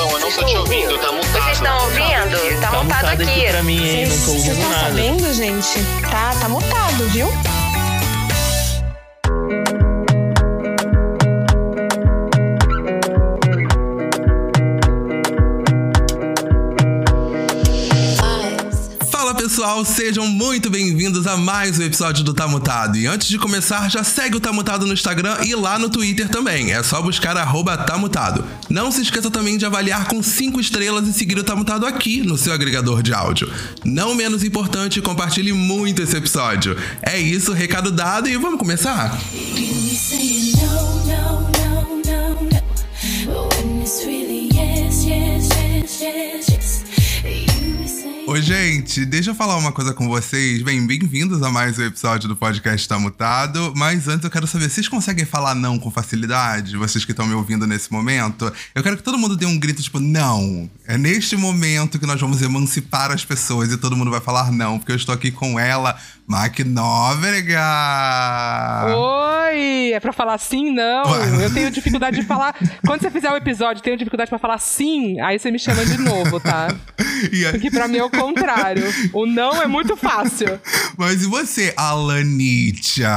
Bom, eu não tô te ouvindo, tá mutado. Vocês estão ouvindo? Tá, Tá mutado mutado aqui. aqui pra mim, hein? Não tô Vocês ouvindo estão nada. sabendo, gente? Tá, tá mutado, viu? Pessoal, sejam muito bem-vindos a mais um episódio do Tá Mutado. E antes de começar, já segue o Tá Mutado no Instagram e lá no Twitter também. É só buscar arroba Tá Mutado. Não se esqueça também de avaliar com 5 estrelas e seguir o Tá Mutado aqui no seu agregador de áudio. Não menos importante, compartilhe muito esse episódio. É isso, recado dado e vamos começar? Yes, yes, yes, yes, yes. Oi, gente, deixa eu falar uma coisa com vocês. Bem, bem-vindos a mais um episódio do podcast Tá Mutado. Mas antes eu quero saber, vocês conseguem falar não com facilidade? Vocês que estão me ouvindo nesse momento? Eu quero que todo mundo dê um grito tipo, não. É neste momento que nós vamos emancipar as pessoas e todo mundo vai falar não, porque eu estou aqui com ela, Mac Nóbrega. Oi! É pra falar sim, não. Ué. Eu tenho dificuldade de falar. Quando você fizer o episódio, tenho dificuldade pra falar sim, aí você me chama de novo, tá? A- Porque pra mim é o contrário. O não é muito fácil. Mas e você, Alanitia?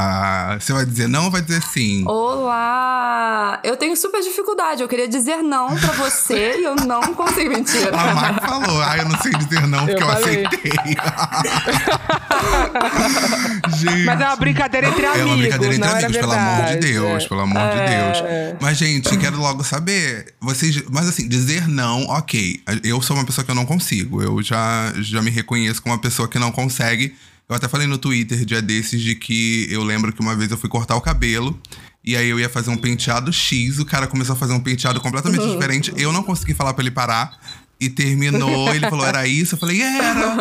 Você vai dizer não ou vai dizer sim? Olá! Eu tenho super dificuldade. Eu queria dizer não pra você e eu não consigo. Mentira. A Mac falou, ah, eu não sei dizer não porque eu, Eu aceitei. gente. Mas é uma brincadeira entre É amigos. uma brincadeira entre amigos, pelo amor de. Deus, É. pelo amor de É. Deus. Mas, gente, quero logo saber. Vocês. Mas assim, dizer não, ok. Eu sou uma pessoa que eu não consigo. Eu já, já me reconheço como uma pessoa que não consegue. Eu até falei no Twitter dia desses de que eu lembro que uma vez eu fui cortar o cabelo. E aí eu ia fazer um penteado X, o cara começou a fazer um penteado completamente diferente. Eu não consegui falar pra ele parar. E terminou, ele falou, era isso? Eu falei, era,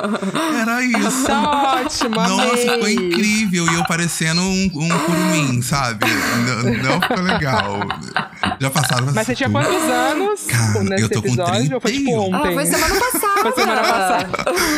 era isso. Tá ótimo, Nossa, amei. ficou incrível. E eu parecendo um, um curumim, sabe? Não, não ficou legal. Já passaram Mas você tinha tudo. quantos anos Cara, nesse eu tô com episódio? Ou foi tipo 31. ontem? Ah, foi semana passada. Foi semana passada.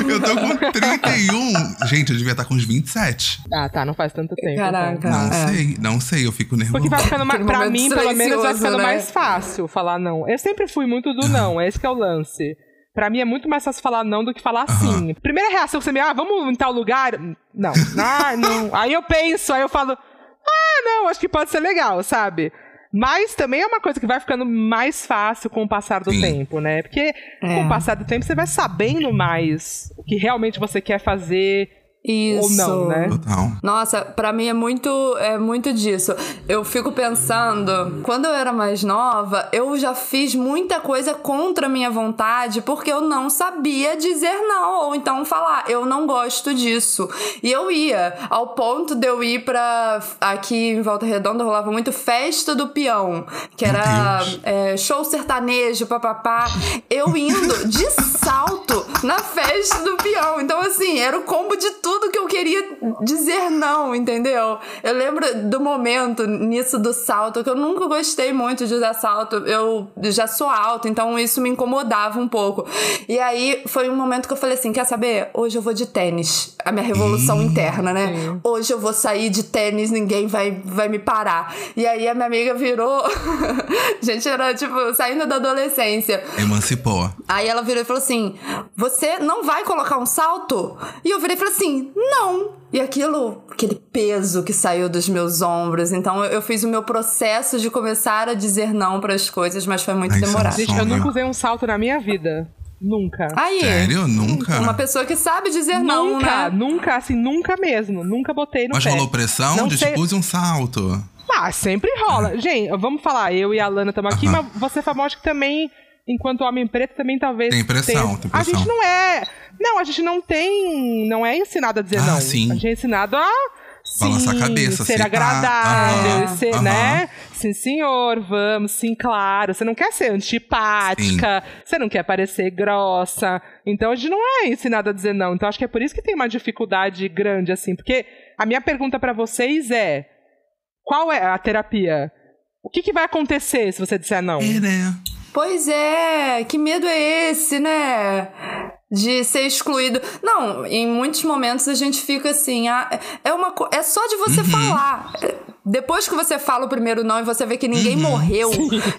Eu tô com 31. Gente, eu devia estar com uns 27. Ah, tá, não faz tanto tempo. Caraca. então. Não é. sei, não sei, eu fico nervoso. Porque vai ficando mais, pra mim, pelo menos, vai ficando né? mais fácil falar não. Eu sempre fui muito do não, esse que é o lance. Pra mim é muito mais fácil falar não do que falar sim. Primeira reação que você me, ah, vamos em tal lugar? Não. Ah, não. Aí eu penso, aí eu falo, ah, não, acho que pode ser legal, sabe? Mas também é uma coisa que vai ficando mais fácil com o passar do Sim. tempo, né? Porque com É. o passar do tempo você vai sabendo mais o que realmente você quer fazer Isso. ou não, né? Total. Nossa, pra mim é muito, é muito disso. Eu fico pensando, quando eu era mais nova, eu já fiz muita coisa contra a minha vontade porque eu não sabia dizer não, ou então falar, eu não gosto disso. E eu ia, ao ponto de eu ir pra. Aqui em Volta Redonda rolava muito festa do peão, que era é, show sertanejo, papapá. Eu indo de salto na festa do peão. Então, assim, era o combo de tudo que eu queria dizer não, entendeu? Eu lembro do momento nisso do salto, que eu nunca gostei muito de usar salto. Eu já sou alta, então isso me incomodava um pouco. E aí foi um momento que eu falei assim: quer saber? Hoje eu vou de tênis. A minha revolução interna, né? Hoje eu vou sair de tênis, ninguém vai, vai me parar. E aí a minha amiga virou. Gente, era tipo, saindo da adolescência. Emancipou. Aí ela virou e falou assim: Você não vai colocar um salto? E eu virei e falei assim: Não. E aquilo, aquele peso que saiu dos meus ombros. Então eu, eu fiz o meu processo de começar a dizer não para as coisas, mas foi muito é demorado. Gente, eu nunca usei um salto na minha vida. Nunca. Aí. Sério? Nunca? Uma pessoa que sabe dizer não, nunca, né? nunca, assim, nunca mesmo. Nunca botei no Mas pé. rolou pressão Não de sei- tipo, use um salto. Ah, sempre rola. Gente, vamos falar, eu e a Lana estamos aqui, Aham. mas você famosa que também, enquanto homem preto, também talvez. Tem pressão, tenha- tem A pressão. gente não é. Não, a gente não tem. Não é ensinado a dizer Ah, não. sim. A gente é ensinado a. Balançar sim, a cabeça, ser agradável, e ser, né? Sim, senhor, vamos, sim, claro. Você não quer ser antipática, você não quer parecer grossa. Então a gente não é ensinado a dizer não. Então acho que é por isso que tem uma dificuldade grande, assim. Porque a minha pergunta pra vocês é: qual é a terapia? O que, que vai acontecer se você disser não? É, né? Pois é, que medo é esse, né? De ser excluído. Não, em muitos momentos a gente fica assim, ah, é uma é só de você falar. depois que você fala o primeiro não e você vê que ninguém morreu,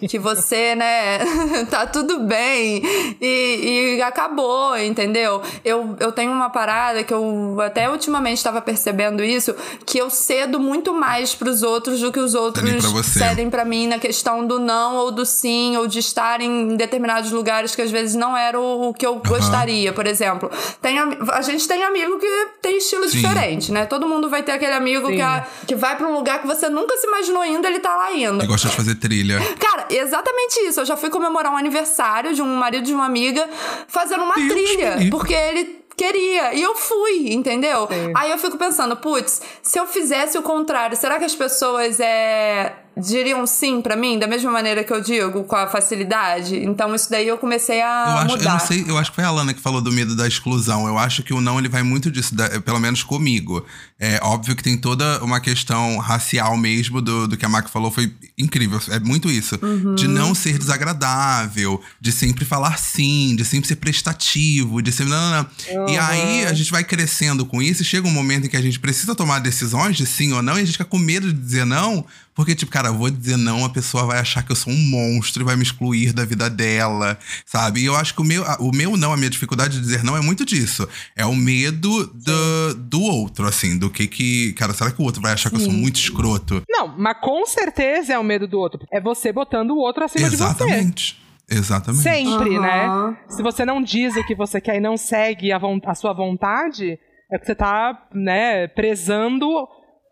que você, né, tá tudo bem e, e acabou, entendeu? Eu, eu tenho uma parada que eu até ultimamente estava percebendo isso, que eu cedo muito mais pros outros do que os outros Cedem pra cedem pra mim na questão do não ou do sim, ou de estar em determinados lugares que às vezes não era o, o que eu gostaria, por exemplo. Tem, a gente tem amigo que tem estilo Sim. diferente, né? Todo mundo vai ter aquele amigo Sim. que, a- que vai pra um lugar que você nunca se imaginou indo, ele tá lá indo. Que gosta de fazer trilha. Cara, exatamente isso. Eu já fui comemorar um aniversário de um marido de uma amiga fazendo uma Deus trilha. Porque ele queria. E eu fui, entendeu? Sim. Aí eu fico pensando, putz, se eu fizesse o contrário, será que as pessoas é, diriam sim pra mim, da mesma maneira que eu digo, com a facilidade? Então isso daí eu comecei a Eu acho, eu mudar. não sei, eu acho que foi a Lana que falou do medo da exclusão. Eu acho que o não ele vai muito disso, da- pelo menos comigo. É óbvio que tem toda uma questão racial mesmo do, do que a Mac falou, foi incrível. É muito isso. Uhum. De não ser desagradável, de sempre falar sim, de sempre ser prestativo, de sempre. Não, não, não. E aí a gente vai crescendo com isso e chega um momento em que a gente precisa tomar decisões de sim ou não, e a gente fica com medo de dizer não. Porque, tipo, cara, eu vou dizer não, a pessoa vai achar que eu sou um monstro e vai me excluir da vida dela, sabe? E eu acho que o meu, o meu não, a minha dificuldade de dizer não é muito disso. É o medo do, do outro, assim, do que que. Cara, será que o outro vai achar que eu sou muito escroto? Não, mas com certeza é o medo do outro. É você botando o outro acima de você. Exatamente. Exatamente. Sempre, Aham. né? Se você não diz o que você quer e não segue a, a sua vontade, é que você tá, né, prezando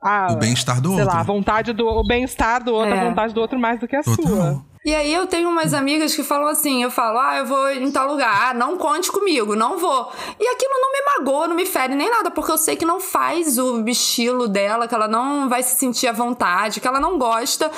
a, O bem-estar do sei outro. lá, a vontade do o bem-estar do outro, É. a vontade do outro mais do que a Total. sua. E aí eu tenho umas amigas que falam assim, eu falo, ah, eu vou em tal lugar, ah, não conte comigo, não vou. E aquilo não me magoa, não me fere nem nada, porque eu sei que não faz o estilo dela, que ela não vai se sentir à vontade, que ela não gosta.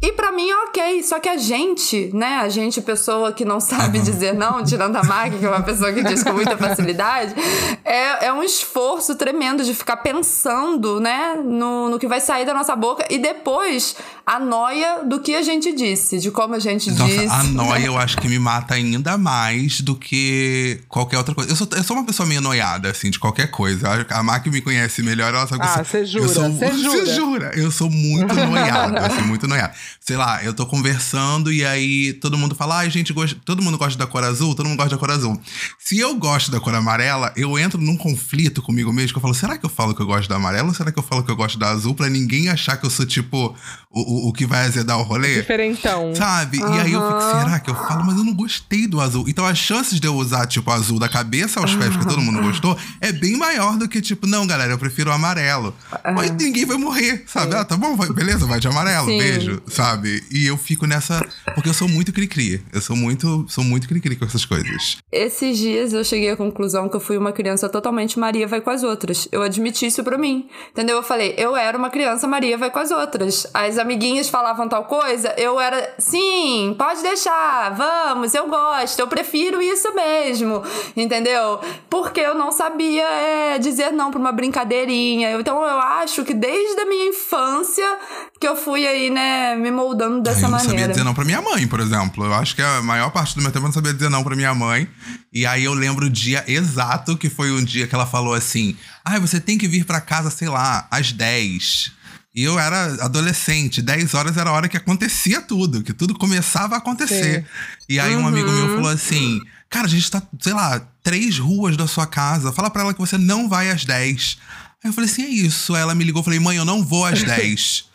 E pra mim é ok, só que a gente, né, a gente, pessoa que não sabe dizer não, tirando a máquina, que é uma pessoa que diz com muita facilidade, é, é um esforço tremendo de ficar pensando, né, no, no que vai sair da nossa boca e depois a noia do que a gente disse, de como a gente Nossa, disse. a noia eu acho que me mata ainda mais do que qualquer outra coisa. Eu sou, eu sou uma pessoa meio noiada, assim, de qualquer coisa. A- A Mac me conhece melhor, ela sabe que Ah, eu sou. cê jura, eu sou, cê jura. Jura? Eu sou muito noiado, assim, muito noiado. Sei lá, eu tô conversando e aí todo mundo fala, ai, gente, gosta, todo mundo gosta da cor azul, todo mundo gosta da cor azul. Se eu gosto da cor amarela, eu entro num conflito comigo mesmo, que eu falo, será que eu falo que eu gosto da amarela ou será que eu falo que eu gosto da azul pra ninguém achar que eu sou, tipo, o, o, o que vai azedar o rolê? Diferentão. Sabe? E aí eu fico, será que eu falo? Mas eu não gostei do azul. Então as chances de eu usar, tipo, azul da cabeça aos pés, porque todo mundo gostou, é bem maior do que, tipo, não, galera, eu prefiro o amarelo. Mas ninguém vai morrer, sabe? Ah, tá bom, vai- beleza, vai de amarelo, Sim. beijo, sabe? E eu fico nessa. Porque eu sou muito cri-cri. Eu sou muito, sou muito cri-cri com essas coisas. Esses dias eu cheguei à conclusão que eu fui uma criança totalmente Maria vai com as outras. Eu admiti isso pra mim. Entendeu? Eu falei, eu era uma criança Maria vai com as outras. As amiguinhas falavam tal coisa, eu era, sim, pode deixar, vamos, eu gosto, eu prefiro isso mesmo. Entendeu? Porque eu não sabia é, dizer não pra uma brincadeirinha. Então eu acho que desde a minha infância que eu fui aí, né, me moldando dessa eu não maneira. sabia dizer não pra minha mãe, por exemplo. Eu acho que a maior parte do meu tempo eu não sabia dizer não pra minha mãe. E aí eu lembro o dia exato, que foi um dia que ela falou assim: Ai, você tem que vir pra casa, sei lá, às 10. E eu era adolescente, 10 horas era a hora que acontecia tudo, que tudo começava a acontecer. E aí um amigo meu falou assim: Cara, a gente tá, sei lá, três ruas da sua casa. Fala pra ela que você não vai às 10. Aí eu falei assim: é isso. Aí ela me ligou, falei, mãe, eu não vou às 10.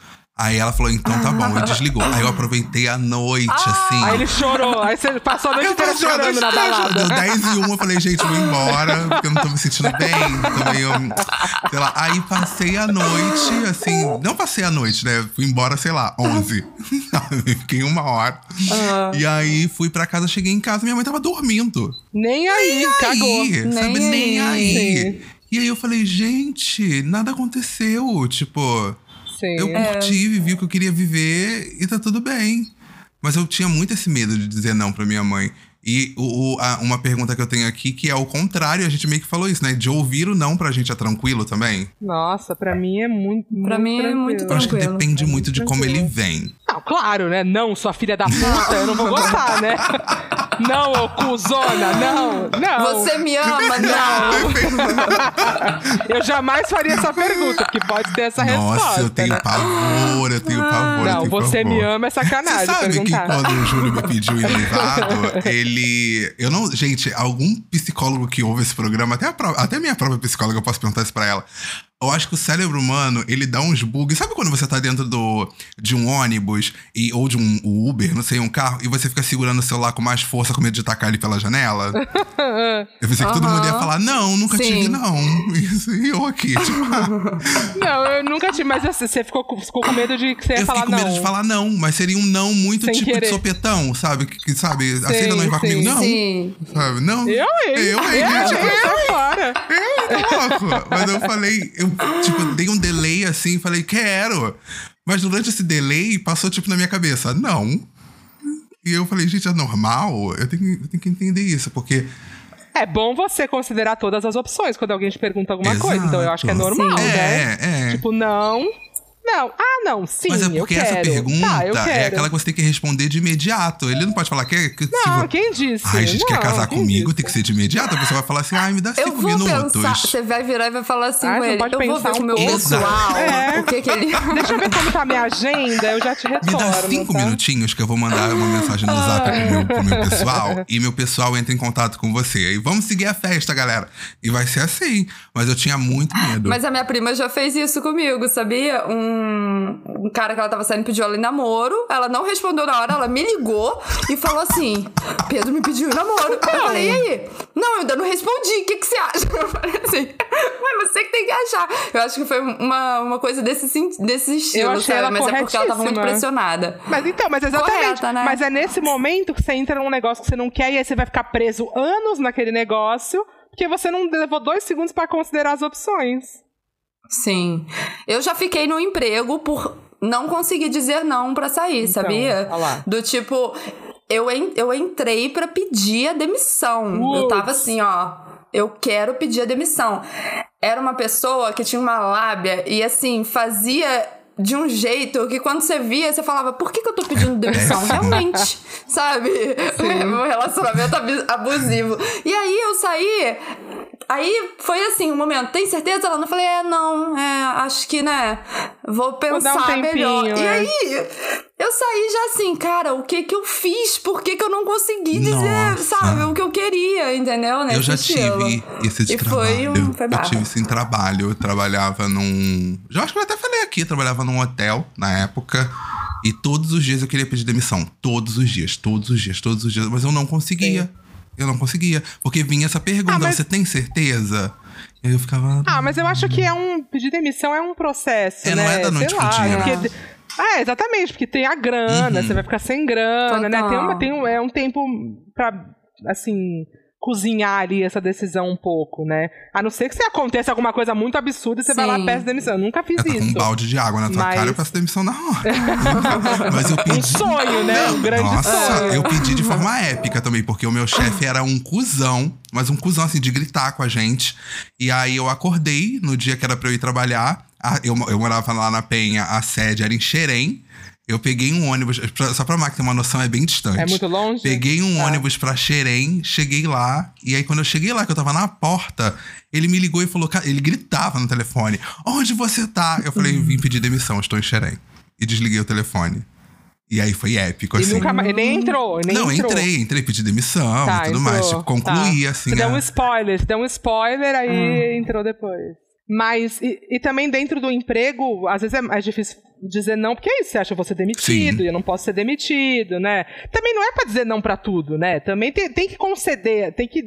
Aí ela falou, então tá bom, e desligou. Aí eu aproveitei a noite, assim. Aí ele chorou. Aí você passou a noite Eu inteira chorando na "Deu balada. 10 e 1, eu falei, gente, vou embora, porque eu não tô me sentindo bem. Tô meio. Sei lá. Aí passei a noite, assim. Não passei a noite, né? Fui embora, sei lá, 11. Sabe? Fiquei uma hora. E aí fui pra casa, cheguei em casa, minha mãe tava dormindo. Nem aí, cagou. Aí, sabe? Nem Nem aí. aí. E aí eu falei, gente, nada aconteceu. Tipo. Sim. Eu curti, vivi o que eu queria viver e tá tudo bem. Mas eu tinha muito esse medo de dizer não pra minha mãe. E o, o- a- uma pergunta que eu tenho aqui, que é o contrário, a gente meio que falou isso, né? De ouvir o não pra gente é tranquilo também. Nossa, pra mim é muito. Pra muito mim é tranquilo. muito Eu acho que Tranquilo. depende muito de como ele tranquilo. vem. Não, claro, né? Não, sua filha da puta, eu não vou gostar, né? Não, ô cuzona, não, não. Você me ama? Não. Eu jamais faria essa pergunta, porque pode ter essa Nossa, resposta. eu tenho né? pavor, eu tenho pavor. eu Não, tenho você pavor. me ama é sacanagem Você sabe que perguntar. quando o Júlio me pediu em noivado, ele. Eu não. Gente, algum psicólogo que ouve esse programa, até a, até a minha própria psicóloga, eu posso perguntar isso pra ela. Eu acho que o cérebro humano, ele dá uns bugs. Sabe quando você tá dentro do, de um ônibus e, ou de um Uber, não sei, um carro, e você fica segurando o celular com mais força, com medo de tacar ele pela janela? Eu pensei que todo mundo ia falar, não, nunca Sim. tive, não. Isso, e eu aqui, tipo, Não, eu nunca tive, mas assim, você ficou, com- ficou com medo de que você ia Eu falar fiquei com medo não. de falar não, mas seria um não muito Sem tipo querer. de sopetão, sabe? Que, sabe? Aceita noivar sim, comigo? Não. Sim. Sabe? Não. Eu, hein? Eu, hein, Eu, gente? eu tô fora. Eu, tá louco. Mas eu falei, eu, tipo, dei um delay assim, falei, quero. Mas durante esse delay, passou, tipo, na minha cabeça, não. E eu falei, gente, é normal? Eu tenho, que- eu tenho que entender isso, porque. É bom você considerar todas as opções quando alguém te pergunta alguma Exato. coisa. Então eu acho que é normal, Sim. né? É, é. Tipo, não. Não. Ah, não, sim. Mas é eu porque quero. essa pergunta Tá, é aquela que você tem que responder de imediato. Ele não pode falar que. que se Não, vo- quem disse? Ai, a gente quer Não, casar quem comigo, disse? tem que ser de imediato. A pessoa vai falar assim, ai, me dá Eu cinco vou minutos. pensar. Você vai virar e vai falar assim com você ele. pode Eu vou pensar ver com o um meu pessoal. É. O que que ele. Deixa eu ver como tá a minha agenda, eu já te Me retorno. dá cinco tá? minutinhos que eu vou mandar uma mensagem no zap pro meu, pro meu pessoal e meu pessoal entra em contato com você. E vamos seguir a festa, galera. E vai ser assim. Mas eu tinha muito medo. Mas a minha prima já fez isso comigo, sabia? Um, um cara que ela tava saindo pediu ela em namoro. Ela não respondeu na hora, ela me ligou e falou assim: Pedro me pediu em namoro. Eu falei, e aí? Não, eu ainda não respondi. O que, que você acha? Eu falei assim, mas você que tem que achar. Eu acho que foi uma, uma coisa desse, desse estilo, achei sabe? ela Mas é porque ela tava muito pressionada. Mas então, mas exatamente. Correta, né? Mas é nesse momento que você entra num negócio que você não quer e aí você vai ficar preso anos naquele negócio, porque você não levou dois segundos pra considerar as opções. Sim. Eu já fiquei no emprego por não conseguir dizer não pra sair, sabia? olha lá. Do tipo, eu, en- eu entrei pra pedir a demissão. Eu tava assim, ó. Eu quero pedir a demissão. Era uma pessoa que tinha uma lábia e assim, fazia de um jeito que quando você via, você falava, por que, que eu tô pedindo demissão? Realmente, sabe? Um relacionamento abusivo. E aí eu saí. Aí foi assim, um momento, tem certeza? Ela não falei, é, não, é, acho que, né, vou um pensar tempinho, melhor. E é. aí, eu saí já assim, cara, o que que eu fiz? Por que que eu não consegui dizer, Nossa. sabe, o que eu queria, entendeu? Nesse eu já estilo. tive esse de e trabalho. foi um, foi eu tive isso em trabalho. Eu trabalhava num. Já acho que eu até falei aqui, eu trabalhava num hotel na época. E todos os dias eu queria pedir demissão. Todos os dias, todos os dias, todos os dias. Mas eu não conseguia. Eu não conseguia. Porque vinha essa pergunta: Ah, mas- você tem certeza? E aí eu ficava. Ah, mas eu acho que é um. Pedir demissão é um processo. É, né? não é da noite Sei pro lá, dia. porque- É, exatamente, porque tem a grana, Uhum. você vai ficar sem grana, né? Total. Tem, uma, tem um, é um tempo pra, assim, cozinhar ali essa decisão um pouco, né? A não ser que se aconteça alguma coisa muito absurda e você vai lá e Sim. peça demissão. Eu nunca fiz Eu tava com um isso. balde de água na tua Mas- cara, eu peço demissão na hora. Mas eu pedi. Um sonho, né? Um grande Nossa, sonho. eu pedi de forma épica também, porque o meu chefe era um cuzão, mas um cuzão assim, de gritar com a gente. E aí eu acordei no dia que era pra eu ir trabalhar. eu, eu morava lá na Penha, a sede era em Xerém. Eu peguei um ônibus, só pra Mac ter uma noção, é bem distante. É muito longe? Peguei um Tá. ônibus pra Xerém, cheguei lá, e aí quando eu cheguei lá, que eu tava na porta, ele me ligou e falou, "Ca- ele gritava no telefone: Onde você tá? Eu falei, vim pedir demissão, estou em Xerém. E desliguei o telefone. E aí foi épico, E assim. nunca mais. Nem entrou, nem Não, entrou. entrei, entrei, pedi demissão Tá, e tudo entrou, mais. Tipo, concluí, tá. assim. Você deu a- um spoiler, você deu um spoiler, aí Hum. entrou depois. Mas, e, e também dentro do emprego, às vezes é mais difícil dizer não, porque aí você acha que eu vou ser demitido, Sim. e eu não posso ser demitido, né? Também não é pra dizer não pra tudo, né? Também tem, tem que conceder, tem que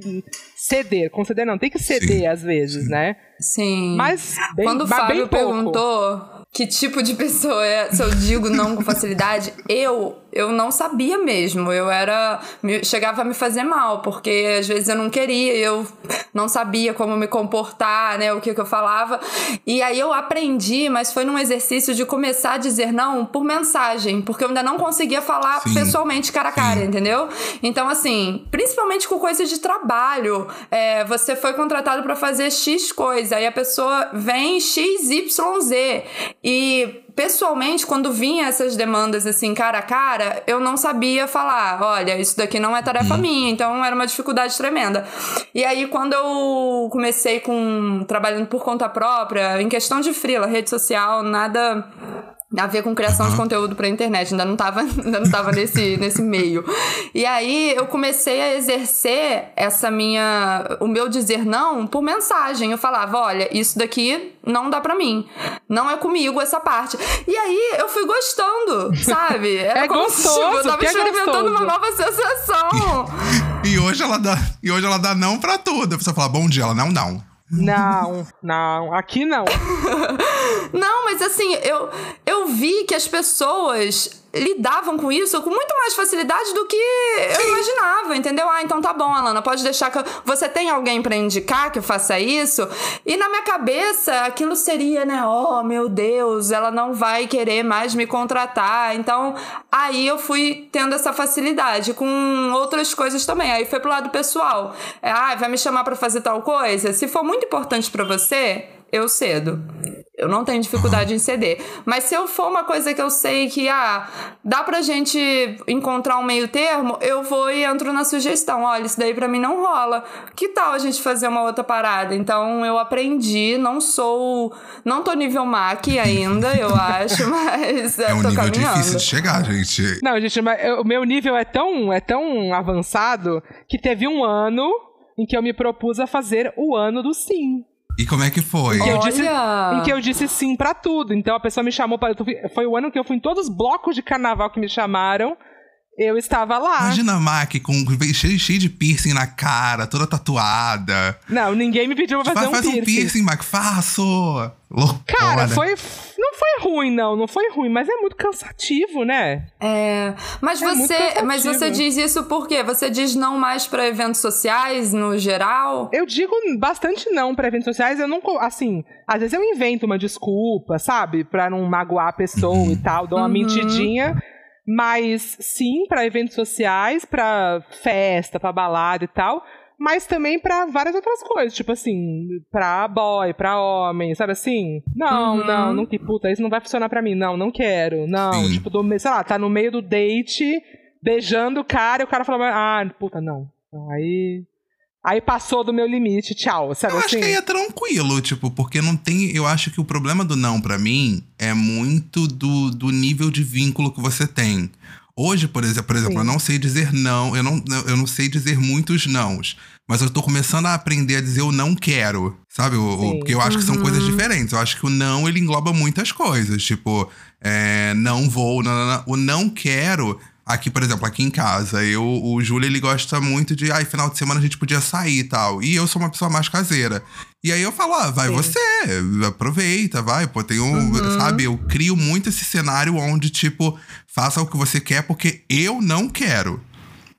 ceder, conceder não, tem que ceder Sim, às vezes, né? Sim. Mas bem, Quando o Fábio pouco. perguntou que tipo de pessoa é, se eu digo não com facilidade, eu eu não sabia mesmo. Eu era. chegava a me fazer mal, porque às vezes eu não queria, eu não sabia como me comportar, né? O que, que eu falava. E aí eu aprendi, mas foi num exercício de começar a dizer não por mensagem, porque eu ainda não conseguia falar Sim. pessoalmente cara a cara, Sim. entendeu? Então, assim, principalmente com coisa de trabalho, é, você foi contratado pra fazer X coisa, aí a pessoa vem X, Y, Z. E pessoalmente, quando vinha essas demandas assim, cara a cara, eu não sabia falar, olha, isso daqui não é tarefa minha, então era uma dificuldade tremenda. E aí, quando eu comecei com trabalhando por conta própria, em questão de frila, rede social, nada a ver com criação de conteúdo pra internet, ainda não tava, ainda não tava nesse, nesse meio. E aí eu comecei a exercer essa minha o meu dizer não por mensagem. Eu falava, olha, isso daqui não dá pra mim. Não é comigo essa parte. E aí eu fui gostando, sabe? Era É como se, gostoso, tipo, eu tava é experimentando uma gostoso. nova sensação. E hoje ela dá, e hoje ela dá não pra tudo. A pessoa fala, bom dia, ela não, não. Não, não. Aqui não. Não, mas assim, eu, eu vi que as pessoas lidavam com isso com muito mais facilidade do que eu imaginava, entendeu? Ah, então tá bom, Alana, pode deixar que eu... você tem alguém pra indicar que faça isso? E na minha cabeça, aquilo seria, né? Oh, meu Deus, ela não vai querer mais me contratar. Então, aí eu fui tendo essa facilidade com outras coisas também. Aí foi pro lado pessoal. É, ah, vai me chamar pra fazer tal coisa? Se for muito importante pra você, eu cedo. Eu não tenho dificuldade em ceder. Mas se eu for uma coisa que eu sei que, ah, dá pra gente encontrar um meio termo, eu vou e entro na sugestão. Olha, isso daí pra mim não rola. Que tal a gente fazer uma outra parada? Então eu aprendi, não sou. Não tô nível MAC ainda, eu acho, mas É um tô nível caminhando. difícil de chegar, gente. Não, gente, mas o meu nível é tão, é tão avançado que teve um ano em que eu me propus a fazer o ano do sim. E como é que foi? Que eu disse, em que eu disse sim pra tudo. Então a pessoa me chamou para foi o ano que eu fui em todos os blocos de carnaval que me chamaram. Eu estava lá. Imagina a Mac com cheio, cheio de piercing na cara, toda tatuada. Não, ninguém me pediu pra fazer Faz, um faz piercing. um piercing, Mac, faço! Loucura. Cara, foi não foi ruim não, não foi ruim, mas é muito cansativo, né? É, mas É você, mas você diz isso por quê? Você diz não mais pra eventos sociais no geral? Eu digo bastante não pra eventos sociais, eu não, assim, às vezes eu invento uma desculpa, sabe, Pra não magoar a pessoa e tal, dou uma Uhum. mentidinha, mas sim pra eventos sociais, pra festa, pra balada e tal, mas também pra várias outras coisas, tipo assim, pra boy, pra homem, sabe assim? Não, Uhum. não, não que puta, isso não vai funcionar pra mim, não, não quero. Não, Sim. tipo, do, sei lá, tá no meio do date, beijando o cara e o cara fala, ah, puta, não. Não, Aí Aí passou do meu limite, tchau, sabe Eu assim? acho que aí é tranquilo, tipo, porque não tem. Eu acho que o problema do não pra mim é muito do, do nível de vínculo que você tem. Hoje, por exemplo, por exemplo, Sim. eu não sei dizer não, eu não, eu não sei dizer muitos nãos. Mas eu tô começando a aprender a dizer o não quero. Sabe? O, porque eu acho que são coisas diferentes. Eu acho que o não, ele engloba muitas coisas. Tipo, é, não vou, não, não, não. O não quero. Aqui, por exemplo, aqui em casa, eu, o Júlio, ele gosta muito de, ai, final de semana a gente podia sair e tal. E eu sou uma pessoa mais caseira. E aí eu falo, ah, vai Sim. você, aproveita, vai, pô, tem um, sabe? Eu crio muito esse cenário onde, tipo, faça o que você quer porque eu não quero.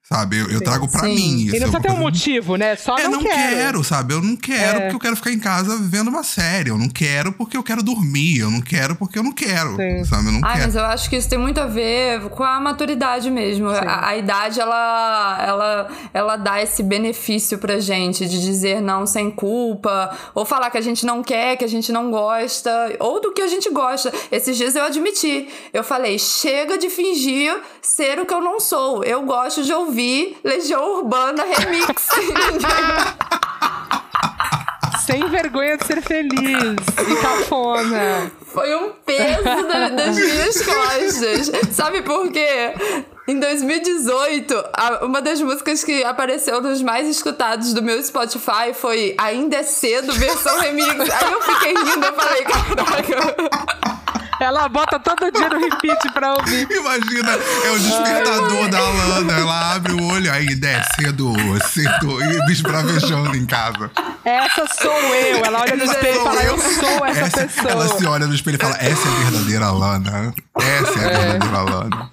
Sabe? Eu, eu trago pra Sim. mim. isso E não é só uma tem um motivo, né? Só eu não, não quero. quero, sabe? Eu não quero É. porque eu quero ficar em casa vendo uma série. Eu não quero porque eu quero dormir. Eu não quero porque eu não quero. Sim. Sabe? Eu não Ai, quero. mas eu acho que isso tem muito a ver com a maturidade mesmo. A, a idade, ela, ela, ela dá esse benefício pra gente de dizer não sem culpa, ou falar que a gente não quer, que a gente não gosta, ou do que a gente gosta. Esses dias eu admiti. Eu falei, chega de fingir ser o que eu não sou. Eu gosto de ouvir Legião Urbana Remix. Sem vergonha de ser feliz. E cafona. Foi um peso da- das minhas costas. Sabe por quê? Em 2018, a- uma das músicas que apareceu nos mais escutados do meu Spotify foi Ainda é Cedo, versão remix. Aí eu fiquei rindo, eu falei, caraca. Ela bota todo dia no repeat pra ouvir. Imagina, é o despertador da Alana. Ela abre o olho aí, desce, cedo, cedo. E bicho bravejando em casa. Essa sou eu. Ela olha no espelho e fala, eu sou essa, Essa- pessoa. Ela se olha no espelho e fala: Essa é a verdadeira Alana. Essa é a verdadeira Alana.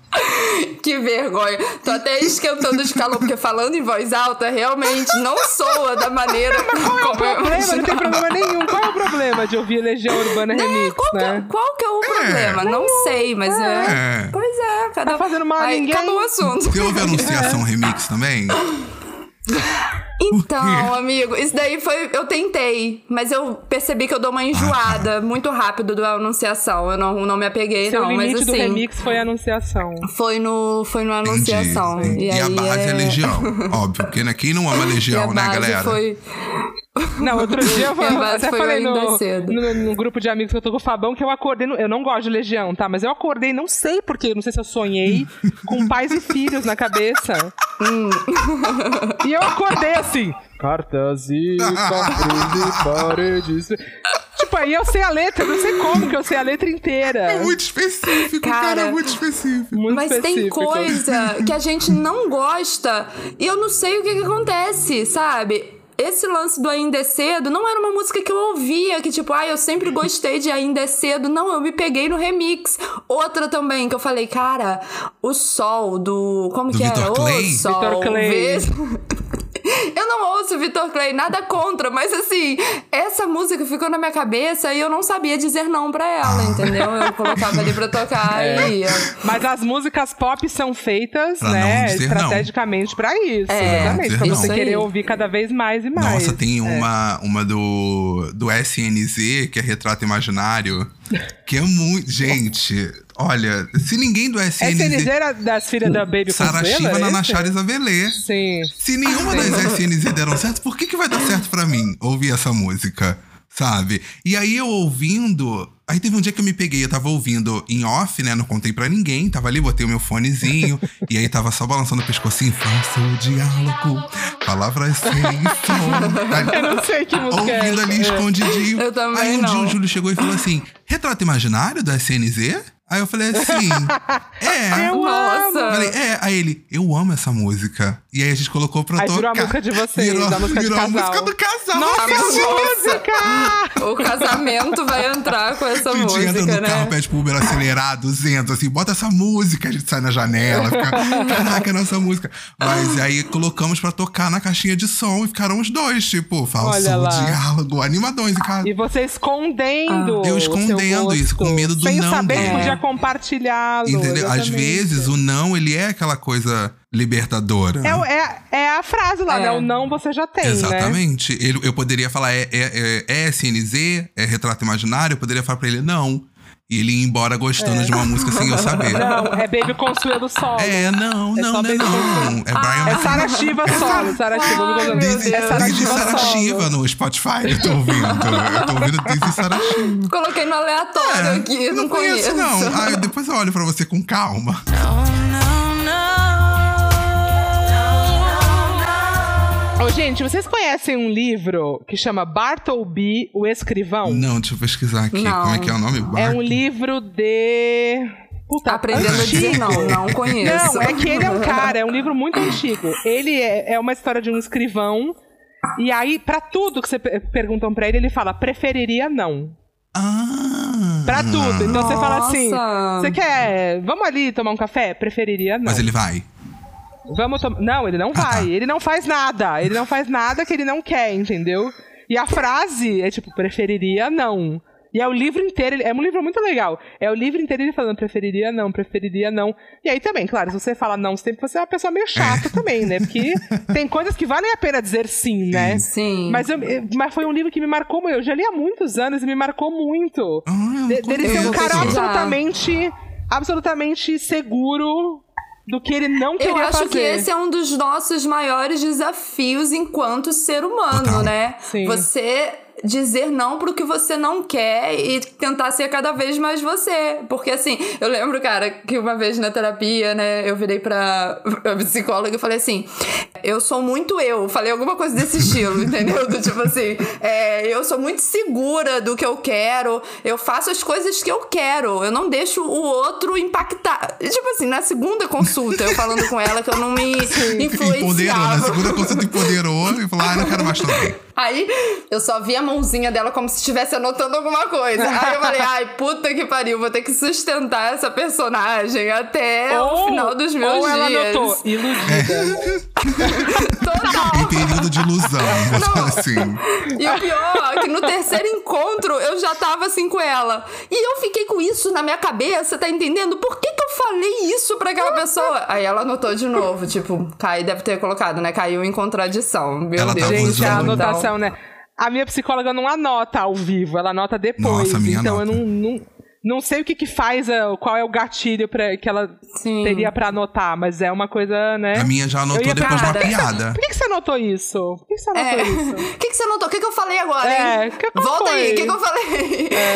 Que vergonha. Tô até esquentando de calor, porque falando em voz alta, realmente não soa da maneira Qual é o problema? Não tem problema nenhum. Qual é o problema de ouvir Legião Urbana Remix, Qual, que, é- né? qual que é o problema? Não sei, mas é. É. Pois é, cada Tá fazendo mal a Aí, ninguém. Acabou o assunto. Você ouve anunciação remix também? Então, amigo, isso daí foi. Eu tentei, mas eu percebi que eu dou uma enjoada muito rápido da anunciação. Eu não, não me apeguei, Seu não. limite Mas do assim. remix foi a anunciação. Foi no, foi no anunciação. Entendi. E, E, aí a base é... é... Legião, óbvio. Porque né, quem não ama E a Legião, né, base galera? foi. Não, outro dia eu até foi falei no, cedo. no, no grupo de amigos que eu tô com o Fabão que eu acordei. no- eu não gosto de Legião, tá? Mas eu acordei, não sei porquê, não sei se eu sonhei, com pais e filhos na cabeça. Hum. E eu acordei assim. Cartas e papéis e paredes. Tipo, aí eu sei a letra, eu não sei como que eu sei a letra inteira. É muito específico, cara, Cara, é muito específico. Muito Mas tem específico. coisa que a gente não gosta e eu não sei o que, que acontece, sabe? Esse lance do Ainda é Cedo não era uma música que eu ouvia, que tipo, ah, eu sempre gostei de Ainda é Cedo. Não, eu me peguei no remix. Outra também, que eu falei, cara, o sol do. Como Do que Vitor era? Clay? O sol. Clay. vê- Eu não ouço Vitor Clay, nada contra, mas assim, essa música ficou na minha cabeça e eu não sabia dizer não pra ela, entendeu? Eu colocava ali pra tocar É. e ia. Mas as músicas pop são feitas, Pra né, dizer não. estrategicamente pra isso. É, exatamente. Pra você não. querer ouvir cada vez mais e mais. Nossa, tem É. uma, uma do, do SNZ, que é Retrato Imaginário, que é muito. Gente, olha, se ninguém do SNZ. SNZ era das filhas da Baby Sara Consuelo, Shiva, é Nana esse? Chares Avelê. Sim. Se nenhuma das SNZ deram certo, por que, que vai dar certo pra mim ouvir essa música? Sabe? E aí eu ouvindo. Aí teve um dia que eu me peguei, eu tava ouvindo em off, né? Não contei pra ninguém. Tava ali, botei o meu fonezinho. e aí tava só balançando o pescocinho. Faça o diálogo, palavras sem som. Eu não sei que música é Ouvindo essa. ali É. escondidinho. Eu também Aí um dia não. o Júlio chegou e falou assim: retrato imaginário da SNZ? Aí eu falei assim: é. Eu Nossa. Eu Falei, é, aí ele, eu amo essa música. E aí a gente colocou pra Aí tocar. virou a música de vocês, virou, a música de virou a casal. música do casal. Nossa, Nossa. música! O casamento vai entrar com essa A gente entra música, no né? carro, pede pro Uber acelerar 200, assim, bota essa música, a gente sai na janela, fica, caraca, é nossa música. Mas aí colocamos pra tocar na caixinha de som e ficaram os dois, tipo, falso diálogo, animadões, e cara. E você escondendo. Eu o escondendo isso, com medo do Sem não saber dele. Compartilhá-lo. Entendeu? Às vezes o não, ele é aquela coisa libertadora. É, é, é a frase lá, É. né? O não você já tem, né? Exatamente. Ele, eu poderia falar, é, é, é, é SNZ, é retrato imaginário, eu poderia falar pra ele, não. E ele ia embora gostando de uma música sem eu saber. É. Não, é Baby Consuelo solo. É, não, É não, só não é Baby não. É Brian É Sara Shiva solo, Shiva. É Sara Dizzy Shiva Sara solo. Shiva no Spotify, eu tô ouvindo. Eu tô ouvindo Dizzy Sara Shiva. Coloquei no aleatório É, aqui, não, conheço, conheço. não. Ah, depois eu olho pra você com calma. Ô, gente, vocês conhecem um livro que chama Bartleby, o Escrivão? Não, deixa eu pesquisar aqui. Não. Como é que é o nome? É um livro de. Puta, Aprendendo a antigo. dizer não, não conheço. Não, é que ele é um cara, é um livro muito antigo. Ele é, é uma história de um escrivão. E aí, pra tudo que você pe- perguntam pra ele, ele fala: preferiria não. Ah. Pra tudo. Então você fala assim: Nossa. você quer. Vamos ali tomar um café? Preferiria não. Mas ele vai. Vamos tomar. Não, ele não vai. tá. Ele não faz nada. Ele não faz nada que ele não quer, entendeu? E a frase é tipo, preferiria não. E é o livro inteiro, é um livro muito legal. É o livro inteiro ele falando, preferiria não, preferiria não. E aí também, claro, se você fala não, você tem que ser uma pessoa meio chata também, né? Porque tem coisas que valem a pena dizer sim, né? Sim. Mas, eu- eu- mas foi um livro que me marcou muito. Eu já li há muitos anos e me marcou muito. Ah, De- dele ser um cara absolutamente, absolutamente seguro do que ele não queria Eu acho fazer. que esse é um dos nossos maiores desafios enquanto ser humano, Total. né? Sim. Você dizer não pro que você não quer e tentar ser cada vez mais você. Porque assim, eu lembro, cara, que uma vez na terapia, né, eu virei pra, pra psicóloga e falei assim: eu sou muito eu. Falei alguma coisa desse estilo, entendeu? Do tipo assim, é, eu sou muito segura do que eu quero, eu faço as coisas que eu quero, eu não deixo o outro impactar. Tipo assim, na segunda consulta, eu falando com ela que eu não me Empoderou, na influenciava. segunda consulta empoderou e falou: ah, não quero mais também. Aí eu só vi a mãozinha dela como se estivesse anotando alguma coisa. Aí eu falei, ai, puta que pariu, vou ter que sustentar essa personagem até o final dos meus ou ela dias. notou, iludida. Total. Em período de ilusão, assim. E o pior é que no terceiro encontro eu já tava assim com ela. E eu fiquei com isso na minha cabeça, tá entendendo? Por que, que eu falei isso pra aquela pessoa. Aí ela anotou de novo, tipo, Kai deve ter colocado, né? Caiu em contradição. Meu Ela Deus. Gente, usando. a Então, né? A minha psicóloga não anota ao vivo, ela anota depois. Nossa, a minha então anota. eu não, não, não sei o que que faz, eh, qual é o gatilho pra, que ela Sim. teria pra anotar, mas é uma coisa, né? A minha já anotou ia depois de uma piada. Por que, que você anotou isso? Por que, que você anotou É. isso? O que, que você anotou? O que, que eu falei agora, É, que- Volta foi? aí, o que, que eu falei?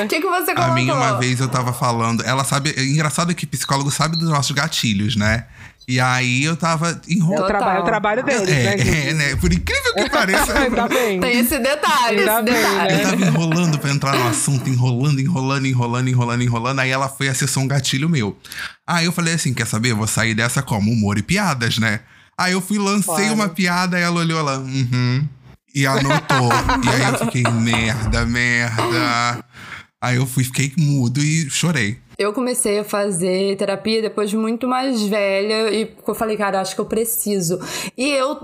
O que, que você A colocou? minha, uma vez, eu tava falando. Ela sabe. é Engraçado que psicólogo sabe dos nossos gatilhos, né? E aí eu tava O enrolando. trabalho, o trabalho deles, né? É, é, né? Por incrível que pareça. Ainda bem. Tem esse detalhe, Ainda esse bem, detalhe. né? Eu tava enrolando pra entrar no assunto, enrolando, enrolando, enrolando, enrolando, enrolando. Aí ela foi acessou um gatilho meu. Aí eu falei assim: quer saber? Eu vou sair dessa como? Humor e piadas, né? Aí eu fui, lancei Claro. uma piada, aí ela olhou lá, uhum. E anotou. e aí eu fiquei, merda, merda. Aí eu fui, fiquei mudo e chorei. Eu comecei a fazer terapia depois de muito mais velha e eu falei, cara, acho que eu preciso. E eu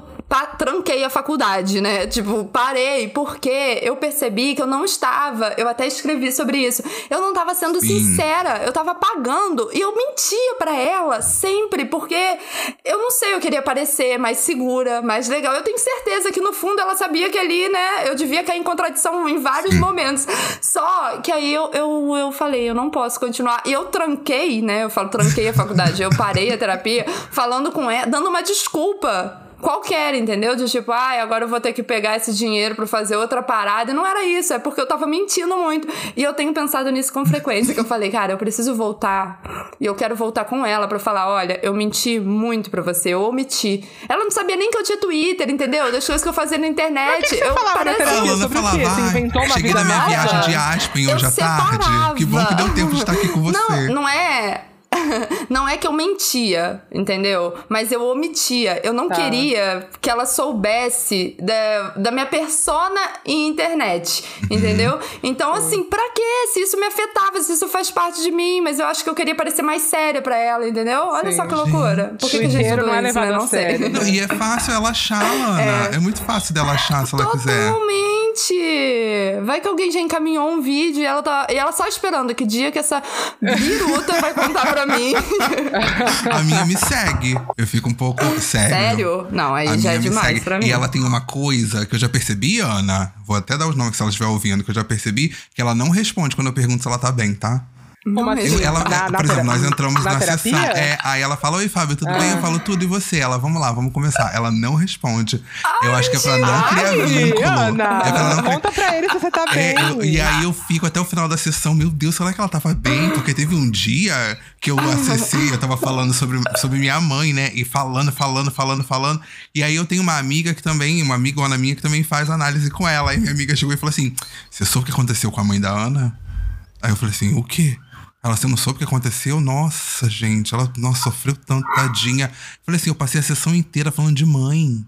tranquei a faculdade, né? Tipo, parei porque eu percebi que eu não estava, eu até escrevi sobre isso. Eu não estava sendo Sim. sincera, eu estava pagando e eu mentia pra ela sempre, porque eu não sei, eu queria parecer mais segura, mais legal. Eu tenho certeza que no fundo ela sabia que ali, né, eu devia cair em contradição em vários momentos. Só que aí eu, eu, eu falei, eu não posso continuar. E eu tranquei, né? Eu falo, tranquei a faculdade, eu parei a terapia falando com ela, dando uma desculpa qualquer, entendeu? De tipo, ai, agora eu vou ter que pegar esse dinheiro pra fazer outra parada. E não era isso, é porque eu tava mentindo muito. E eu tenho pensado nisso com frequência, que eu falei, cara, eu preciso voltar. E eu quero voltar com ela pra falar, olha, eu menti muito pra você, eu omiti. Ela não sabia nem que eu tinha Twitter, entendeu? Das coisas que eu fazia na internet. Que que você eu falava na parecia- o falava, quê? Você "Ai, inventou uma cheguei vida da minha nova?" viagem de Aspen Eu hoje à tarde. Que bom que deu tempo de estar aqui com você. Não, não é. Não é que eu mentia, entendeu? Mas eu omitia. Eu não Tá. queria que ela soubesse da, da minha persona em internet, entendeu? Então, assim, pra quê? Se isso me afetava, se isso faz parte de mim, mas eu acho que eu queria parecer mais séria pra ela, entendeu? Olha Sim. só que loucura. Por que, que a gente estudou não é isso, né? levado a Não sei. sério. Não, e é fácil ela achar, Ana. É, muito fácil dela achar se ela quiser. Totalmente! Vai que alguém já encaminhou um vídeo e ela tá. E ela só esperando que dia que essa biruta vai contar pra mim. A minha me segue. Eu fico um pouco. Sério. Sério? Não, aí A já é demais segue. pra mim. E ela tem uma coisa que eu já percebi, Ana. Vou até dar os nomes se ela estiver ouvindo, que eu já percebi, que ela não responde quando eu pergunto se ela tá bem, tá? Como Não assim? Ela, Na- na por exemplo, nós entramos Na na, terapia? sessão. É, aí ela fala: Oi, Fábio, tudo bem? Eu falo tudo e você? Ela, vamos lá, vamos começar. Ela não responde. eu acho que é pra não criar Ai, vínculo. Ana, É pra não criar- conta pra ele se você tá bem. É, eu- e aí eu fico até o final da sessão, meu Deus, será que ela tava bem? Porque teve um dia que eu acessei, eu tava falando sobre, sobre minha mãe, né? E falando, falando, falando, falando. E aí eu tenho uma amiga que também, uma amigona minha que também faz análise com ela. Aí minha amiga chegou e falou assim: Você soube o que aconteceu com a mãe da Ana? Aí eu falei assim: O quê? Ela, você não soube o que aconteceu? Nossa, gente, ela nossa, sofreu tanto, tadinha. Eu falei assim: Eu passei a sessão inteira falando de mãe.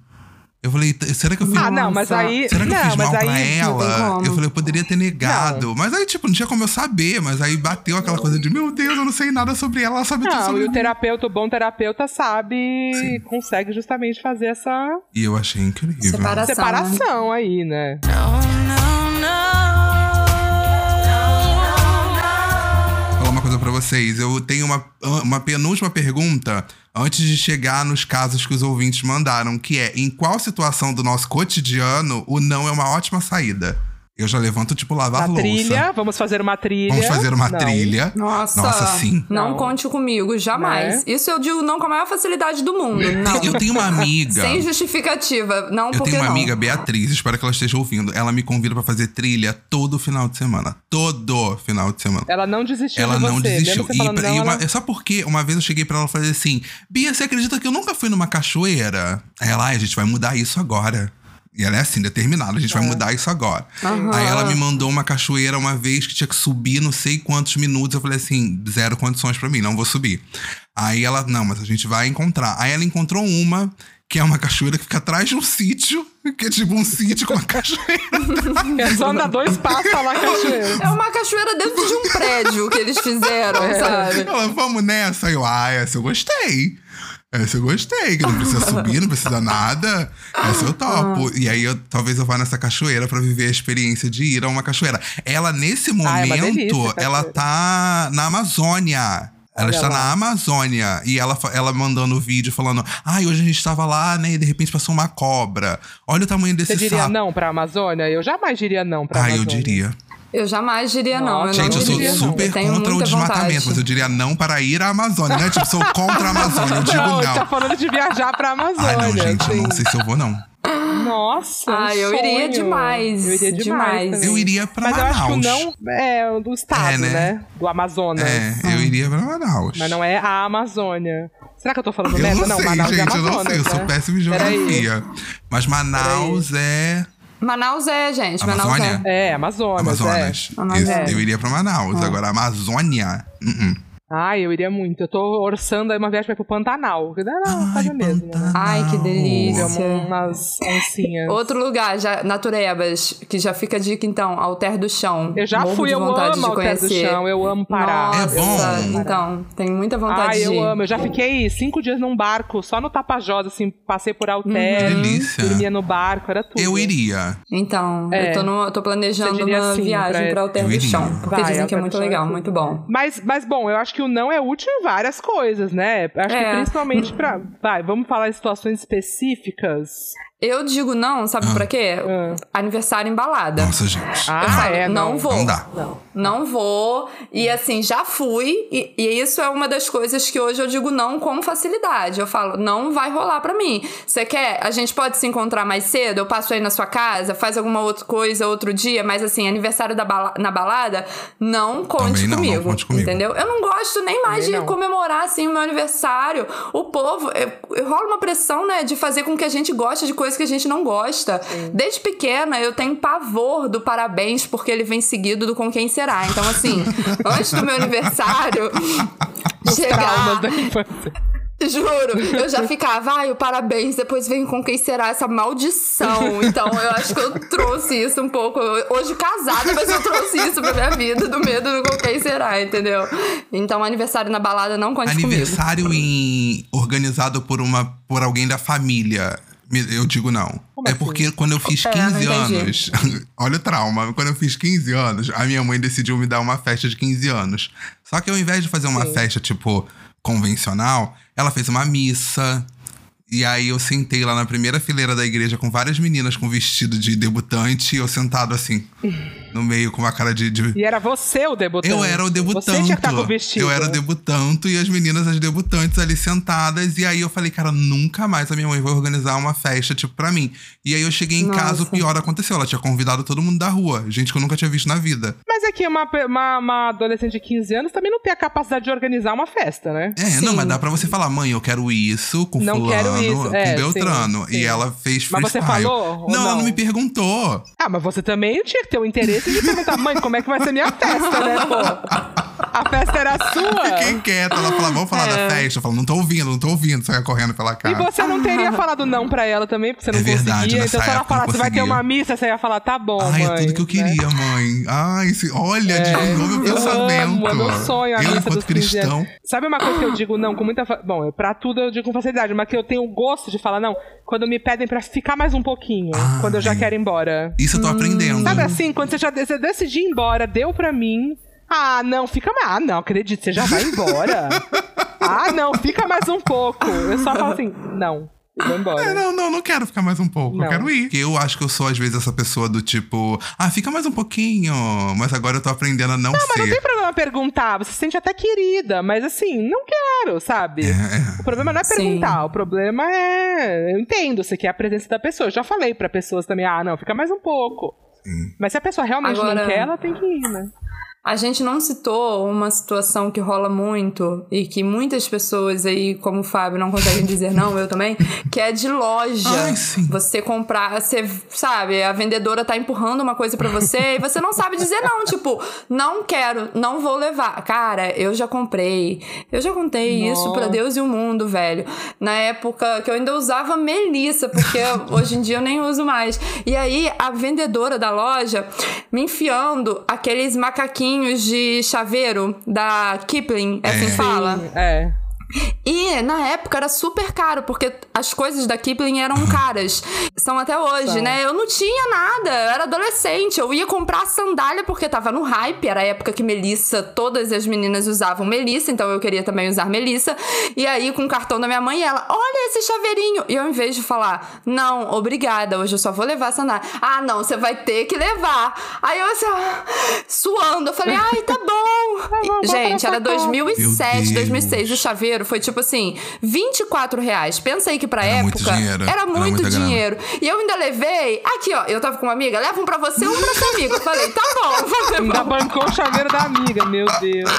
Eu falei, "T- será que eu fiz Ah, não, mas aí. Será que não, eu fiz mal pra aí. não ela? Eu falei, eu poderia ter negado. Mas aí, tipo, não tinha como eu saber. Mas aí bateu aquela coisa de, meu Deus, eu não sei nada sobre ela, ela sabe tudo Não, sobre e o terapeuta, o bom terapeuta, sabe, consegue justamente fazer essa E eu achei incrível. Separação. separação aí, né? Vou vocês. Eu tenho uma, uma penúltima pergunta antes de chegar nos casos que os ouvintes mandaram, que é em qual situação do nosso cotidiano o não é uma ótima saída? Eu já levanto, tipo, lavar Na louça. trilha, vamos fazer uma trilha. Vamos fazer uma Não. trilha. Nossa, Nossa, sim. Não, Não. conte comigo, jamais. Né? Isso eu digo não com a maior facilidade do mundo. Não. Eu tenho uma amiga. Sem justificativa. Não, Eu tenho uma não. amiga, Beatriz, espero que ela esteja ouvindo. Ela me convida pra fazer trilha todo final de semana. Todo final de semana. Ela não desistiu Ela de não você. desistiu. E, falando pra- não, e uma- ela- é só porque uma vez eu cheguei pra ela e falei assim: Bia, você acredita que eu nunca fui numa cachoeira? Aí ela, "Ai, a gente vai mudar isso agora. E ela é assim, determinada, a gente vai mudar isso agora. Aí ela me mandou uma cachoeira uma vez que tinha que subir não sei quantos minutos. Eu falei assim: zero condições pra mim, não vou subir. Aí ela, não, mas a gente vai encontrar. Aí ela encontrou uma. Que é uma cachoeira que fica atrás de um sítio, que é tipo um sítio com uma cachoeira. É só andar dois passos tá lá cachoeira. É uma cachoeira dentro de um prédio que eles fizeram, É. sabe? Ela, vamos nessa. Aí eu, ah, essa eu gostei. Essa eu gostei, que não precisa subir, não precisa nada. Essa eu topo. Ah. E aí, eu, talvez eu vá nessa cachoeira pra viver a experiência de ir a uma cachoeira. Ela, nesse Ah, é momento, delícia, ela tá na Amazônia. Ela Olha está lá. na Amazônia e ela, ela mandando o vídeo falando: Ai, hoje a gente estava lá, né? E de repente passou uma cobra. Olha o tamanho desse Você diria sapo. não pra Amazônia? Eu jamais diria não pra Ai, Amazônia. eu diria. Eu jamais diria não. Eu Nossa, não Gente, eu sou diria não. super Eu tenho contra o desmatamento, vontade. mas eu diria não para ir à Amazônia. Não é tipo, sou contra a Amazônia, eu digo não, não. tá falando de viajar pra Amazônia. Ai, não, gente, eu assim. não sei se eu vou, não. Nossa, um Ah, eu iria demais, Eu iria demais. demais. Eu iria pra Mas eu acho que o Manaus. não é do estado, É, né? né? Do Amazonas. É, eu iria pra Manaus. Mas não é a Amazônia. Será que eu tô falando Eu merda? não sei, Manaus é gente, eu Amazonas, não sei, eu sou né? péssimo em geografia. Mas Manaus é Manaus é, gente. Manaus Amazônia? é. É, Amazonas. Amazonas. É. Amazonas. Isso, É. Eu iria pra Manaus. Agora, Amazônia. uh -uh. Ai, eu iria muito. Eu tô orçando aí uma viagem pra ir pro Pantanal. Que dá na Ai, mesmo, né? Pantanal. Ai, que delícia. umas oncinhas. Outro lugar, já, Naturebas, que já fica a dica então, Alter do Chão. Eu já Morro fui, eu vontade amo de pé do chão, eu amo parar. Nossa, É bom. então, tenho muita vontade Ai, de eu amo. Eu já fiquei cinco dias num barco, só no Tapajós, assim, passei por Alter. Que delícia. Dormia no barco, era tudo. Eu iria. Então, É. eu tô, no- tô planejando uma sim viagem pra- pra Alter do. Chão, porque Vai, dizem que é Alter muito é legal, muito bom. Mas, mas, bom, eu acho que o não é útil em várias coisas, né? Acho É. que principalmente pra. Vai, vamos falar de situações específicas. Eu digo não, sabe pra quê? Ah. Aniversário em balada. Nossa, gente. Ah, Eu falo, é, não, não. vou. Não dá. Não vou. E assim, já fui. E, e isso é uma das coisas que hoje eu digo não com facilidade. Eu falo, não vai rolar pra mim. Você quer? A gente pode se encontrar mais cedo? Eu passo aí na sua casa, faz alguma outra coisa outro dia, mas assim, aniversário da bala- na balada, não conte não, não comigo. conte comigo. Entendeu? Eu não gosto nem mais Também de não. comemorar assim o meu aniversário. O povo, é, rola uma pressão, né, de fazer com que a gente goste de coisas que a gente não gosta. Desde pequena eu tenho pavor do parabéns porque ele vem seguido do com quem será. Então assim, antes do meu aniversário Traumas chegar, da infância. juro, eu já ficava, ai, o parabéns, depois vem com quem será essa maldição. Então eu acho que eu trouxe isso um pouco, hoje casada, mas eu trouxe isso pra minha vida, do medo do com quem será, entendeu? Então aniversário na balada não conte comigo. Aniversário em, organizado por, uma, por alguém da família. Eu digo não. Como é assim? porque quando eu fiz É, 15 não entendi. anos. olha o trauma. Quando eu fiz 15 anos, a minha mãe decidiu me dar uma festa de 15 anos. Só que ao invés de fazer uma festa, tipo, convencional, ela fez uma missa. E aí eu sentei lá na primeira fileira da igreja com várias meninas com vestido de debutante, e eu sentado assim, no meio com uma cara de- de E era você o debutante. eu era o debutante. Você tinha que estar com o vestido. Eu era o debutante e as meninas, as debutantes ali sentadas. E aí eu falei, cara, nunca mais a minha mãe vai organizar uma festa, tipo, pra mim. E aí eu cheguei em casa, o Nossa. pior aconteceu. Ela tinha convidado todo mundo da rua, gente que eu nunca tinha visto na vida. Mas é que uma, uma, uma adolescente de 15 anos também não tem a capacidade de organizar uma festa, né? É, não, Sim. mas dá pra você falar, mãe, eu quero isso com Não fulano, quero isso, com é, Beltrano. sim, sim. E ela fez Mas você freestyle. falou ou Não, ela não? não me perguntou. Ah, mas você também tinha que ter o interesse de perguntar, mãe, como é que vai ser minha festa, né, pô? A festa era sua. Fiquei quieta. Ela falou, vamos falar da festa. Eu falo, não tô ouvindo, não tô ouvindo. Saia correndo pela É. E casa. você não teria falado não pra ela também, porque você não É verdade, conseguia. Então, se ela falasse, vai ter uma missa, você ia falar, tá bom, Ai, mãe. é tudo que eu né? queria, mãe. Ai, se, olha, adivinhou meu Eu pensamento. amo, é meu sonho a eu, missa enquanto dos 15 cristão. Sabe uma coisa que eu digo não com muita... fa- Bom, pra tudo eu digo com facilidade, mas que eu tenho gosto de falar não quando me pedem pra ficar mais um pouquinho, quando eu já quero ir embora. Isso eu tô aprendendo. Sabe assim, quando você já você decidiu ir embora, deu pra mim. Ah, não, fica mais. Ah, não, acredito, você já vai embora. ah, não, fica mais um pouco. Eu só falo assim, não, eu vou embora. É, não, não, não quero ficar mais um pouco. Não. Eu quero ir. Porque eu acho que eu sou, às vezes, essa pessoa do tipo, ah, fica mais um pouquinho. Mas agora eu tô aprendendo a não, Mas não ser. tem problema perguntar, você se sente até querida, mas assim, não quero, sabe? É, é. O problema não é Sim. perguntar, o problema é. Eu entendo, você quer a presença da pessoa. Eu já falei pra pessoas também, ah, não, fica mais um pouco. Mas se a pessoa realmente não Agora- quer, ela tem que ir, né? A gente não citou uma situação que rola muito e que muitas pessoas aí, como o Fábio, não conseguem dizer não, eu também, que é de loja. Ai, sim. Você comprar, você sabe, a vendedora tá empurrando uma coisa pra você e você não sabe dizer não, tipo, não quero, não vou levar. Cara, eu já comprei. Eu já contei isso pra Deus e o mundo, velho. Na época que eu ainda usava Melissa, porque hoje em dia eu nem uso mais. E aí a vendedora da loja me enfiando aqueles macaquinhos de chaveiro da Kipling, é assim que fala? É. E na época era super caro, porque as coisas da Kipling eram caras. São até hoje, São. né? Eu não tinha nada, eu era adolescente. Eu ia comprar sandália porque tava no hype. Era a época que Melissa, todas as meninas usavam Melissa, então eu queria também usar Melissa. E aí, com o cartão da minha mãe, ela, olha esse chaveirinho. E eu, em vez de falar, não, obrigada, hoje eu só vou levar a sandália. Ah, não, você vai ter que levar. Aí eu assim, suando, eu falei, ai, tá bom. Gente, era essa conta. 2007, Meu 2006. O Deus. Chaveiro foi tipo assim, 24 reais. Pensa aí que pra Era muito época dinheiro, era era muito grana. dinheiro. E eu ainda levei. Aqui, ó, eu tava com uma amiga, leva um pra você, um pra sua amiga. Eu falei, tá bom, vou Ainda levar. bancou o chaveiro da amiga, meu Deus.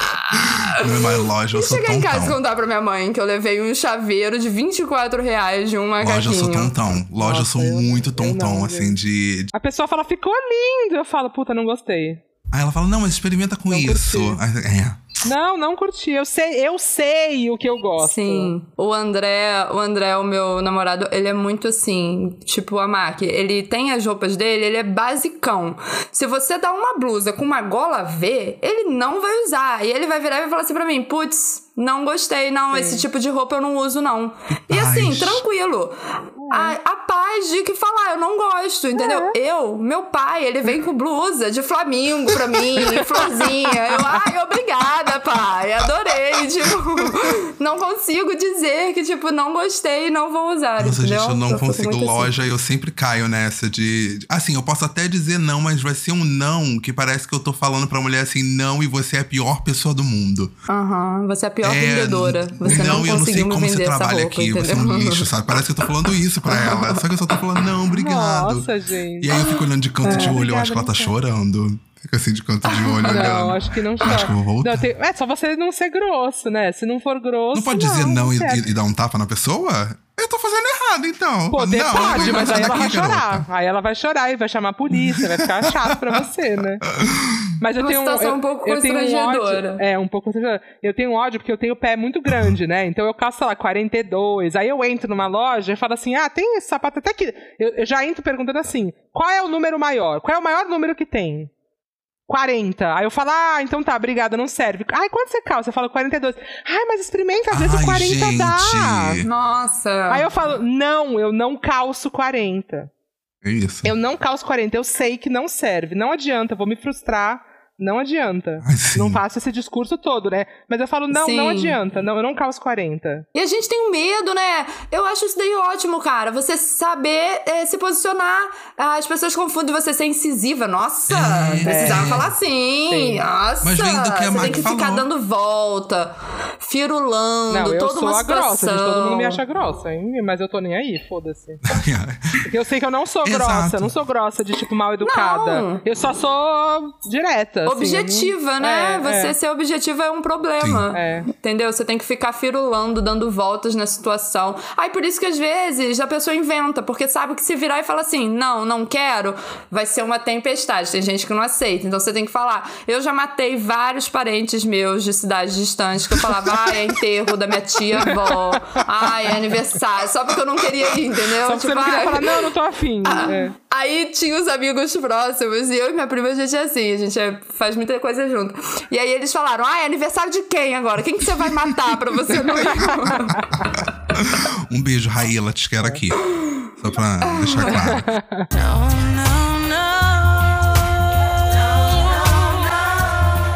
Mas loja eu sou cheguei em casa e contar pra minha mãe que eu levei um chaveiro de 24 reais de um Loja eu macaquinho. sou tontão. Loja eu Nossa, sou eu- muito tontão, não, assim, de, de- A pessoa fala, ficou lindo. Eu falo, puta, não gostei. Aí ela fala, não, mas experimenta com Não isso. Aí, É. Não, não curti. Eu sei, eu sei o que eu gosto. Sim. O André, o André, o meu namorado, ele é muito assim, tipo a Mac. Ele tem as roupas dele, ele é basicão. Se você dá uma blusa com uma gola V, ele não vai usar. E ele vai virar e vai falar assim pra mim, putz, não gostei, não, esse tipo de roupa eu não uso, não. E assim, tranquilo. A, a paz de que falar, eu não gosto, entendeu? Eu, meu pai, ele vem com blusa de flamingo pra mim, florzinha. Eu, ai, obrigada, pai, adorei. Tipo, não consigo dizer que, tipo, não gostei e não vou usar, Nossa, entendeu? gente, eu não fico consigo assim. loja, eu sempre caio nessa de. Assim, eu posso até dizer não, mas vai ser um não que parece que eu tô falando pra mulher assim, não, e você é a pior pessoa do mundo. Aham, você é a pior É, vendedora. Você não, eu não sei como vender você essa trabalha roupa, aqui, entendeu? você é um lixo, sabe? Parece que eu tô falando isso pra ela. Só que eu só tô falando, não, obrigado. Nossa, gente. E aí eu fico olhando de canto de olho, eu acho que ela tá chorando. Fica assim de canto de olho, Não, olhando. acho que não Acho que eu chora. vou voltar. Não, tem- é só você não ser grosso, né? Se não for grosso. Não pode dizer não, e, e- e dar um tapa na pessoa? Eu tô fazendo errado, então. Poder não, pode, mas aí ela vai daqui, garota. chorar. Aí ela vai chorar e vai chamar a polícia, vai ficar chato pra você, né? Mas eu Uma tenho situação eu, um pouco eu tenho constrangedora. ódio, é, um pouco constrangedora. Eu tenho ódio porque eu tenho o pé muito grande, né? Então eu calço, sei lá, 42. Aí eu entro numa loja e falo assim: ah, tem esse sapato até que. Eu, eu já entro perguntando assim: qual é o número maior? Qual é o maior número que tem? 40. Aí eu falo, ah, então tá, obrigada, não serve. Ai, quanto você calça? Eu falo 42. Ai, mas experimenta, às vezes Ai, o 40 dá. gente. Nossa. Aí eu falo, não, eu não calço 40. É isso. Eu não calço 40, eu sei que não serve. Não adianta, eu vou me frustrar. Não adianta. Ai, sim. Não faço esse discurso todo, né? Mas eu falo, não, não Sim. adianta. Não, eu não calço 40. E a gente tem um medo, né? Eu acho isso daí ótimo, cara. Você saber eh, se posicionar. As pessoas confundem você ser incisiva. Nossa, É. precisava É. falar assim. Sim. Nossa, Mas vem do que a você tem que ficar falou. dando volta, firulando, Não, eu toda sou uma a grossa, gente. Todo mundo me acha grossa, hein? Mas eu tô nem aí, foda-se. Eu sei que eu não sou grossa. Não sou grossa de, tipo, mal educada. Não. Eu só sou direta. Assim, Objetiva, né? É, Você é. ser objetiva é um problema. É. Entendeu? Você tem que ficar firulando, dando voltas na situação. Aí por isso que às vezes a pessoa inventa, porque sabe que se virar e falar assim, não, não quero, vai ser uma tempestade. Tem gente que não aceita. Então você tem que falar. Eu já matei vários parentes meus de cidades distantes que eu falava, ai, é enterro da minha tia avó, ai, é aniversário, só porque eu não queria ir, entendeu? Só que você não ai, queria falar, não, não tô afim. Ah. Aí tinha os amigos próximos e eu e minha prima, a gente é assim, a gente é- faz muita coisa junto. E aí eles falaram: ah, é aniversário de quem agora? Quem que você vai matar pra você não ir? Um beijo, Raíla, te quero aqui. Só pra deixar claro.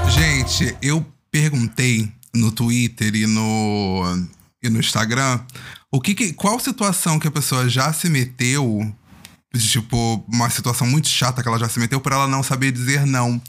Gente, eu perguntei no Twitter e no, e no Instagram o que, que- qual situação que a pessoa já se meteu, tipo, uma situação muito chata que ela já se meteu por ela não saber dizer não.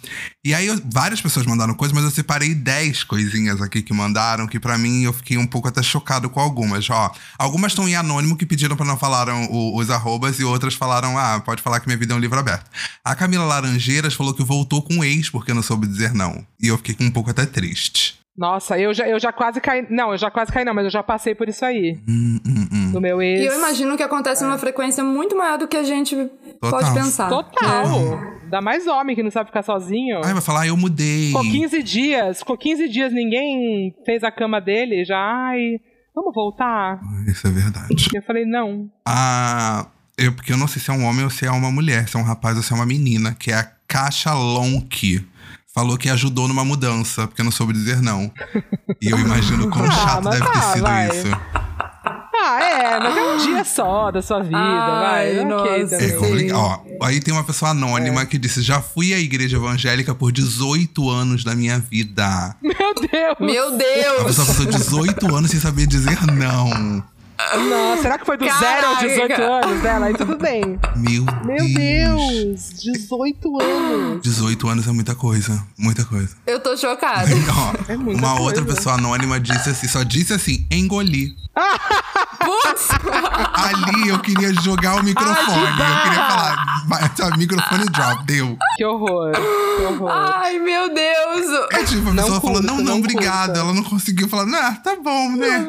E aí eu- várias pessoas mandaram coisas, mas eu separei 10 coisinhas aqui que mandaram, que pra mim eu fiquei um pouco até chocado com algumas. Ó, algumas estão em anônimo que pediram pra não falar o- os arrobas e outras falaram: "Ah, pode falar que minha vida é um livro aberto". A Camila Laranjeiras falou que voltou com o ex porque não soube dizer não. E eu fiquei um pouco até triste. Nossa, eu já, eu já quase caí. Não, eu já quase caí, não, mas eu já passei por isso aí. Hum, hum, hum. No meu ex. E eu imagino que acontece numa frequência muito maior do que a gente pode pensar. Total. Dá mais homem que não sabe ficar sozinho. Aí vai falar: ah, "Eu mudei". Ficou 15 dias, ficou 15 dias, ninguém fez a cama dele, já, ai, vamos voltar? Isso é verdade. E eu falei, não. a. Eu, porque eu não sei se é um homem ou se é uma mulher, se é um rapaz ou se é uma menina, que é a Caixa Lonk. falou que ajudou numa mudança, porque não soube dizer não. E eu imagino quão Ah, chato deve ter tá, sido vai. isso. Ah, é, mas é um dia só da sua vida, Ai, vai. ok nossa. É também. complicado. Ó, aí tem uma pessoa anônima que disse: Já fui à igreja evangélica por 18 anos da minha vida. Meu Deus! Meu A Deus! pessoa passou 18 anos sem saber dizer não. Não, será que foi do 0 aos Caraca. 18 anos dela? Aí tudo bem. Meu, Meu Deus! 18 anos! 18 anos é muita coisa. Muita coisa. Eu tô chocada. Ó, É muita uma coisa. outra pessoa anônima disse assim, só disse assim, engoli. Putz! Ali eu queria jogar o microfone. eu queria falar, sabe, microfone drop, deu. Que horror! Que horror! Ai, meu Deus! É tipo, a Não pessoa falou, curta, não, não, não obrigado. curta. Ela não conseguiu falar, ah, tá bom, né?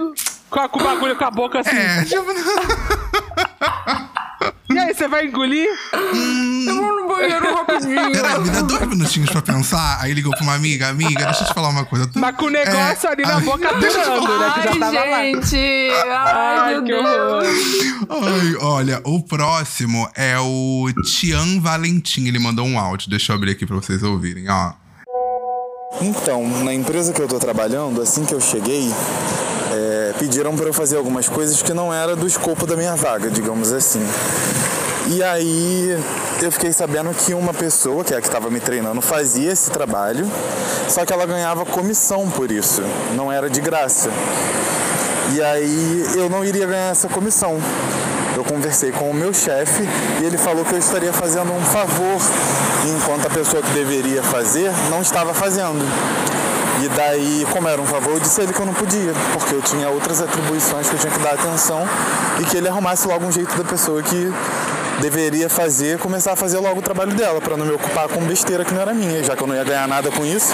Com, a- com o bagulho com a boca assim. É, tipo, aí, você vai engolir? Eu vou no banheiro rapidinho. peraí, me dá dois minutinhos pra pensar. Aí ligou pra uma amiga, amiga, deixa eu te falar uma coisa. Tu- Mas com o negócio É, ali na a- boca durando, né? Que já tava lá. Gente! Ai, Ai, meu Deus! Ai, olha, o próximo é o Tian Valentim. Ele mandou um áudio. Deixa eu abrir aqui pra vocês ouvirem, ó. Então, na empresa que eu tô trabalhando, assim que eu cheguei, é, pediram para eu fazer algumas coisas que não era do escopo da minha vaga, digamos assim. E aí eu fiquei sabendo que uma pessoa, que é a que estava me treinando, fazia esse trabalho, só que ela ganhava comissão por isso, não era de graça. E aí eu não iria ganhar essa comissão. Eu conversei com o meu chefe e ele falou que eu estaria fazendo um favor, enquanto a pessoa que deveria fazer não estava fazendo. E daí, como era um favor, eu disse a ele que eu não podia, porque eu tinha outras atribuições que eu tinha que dar atenção e que ele arrumasse logo um jeito da pessoa que deveria fazer, começar a fazer logo o trabalho dela, para não me ocupar com besteira que não era minha, já que eu não ia ganhar nada com isso.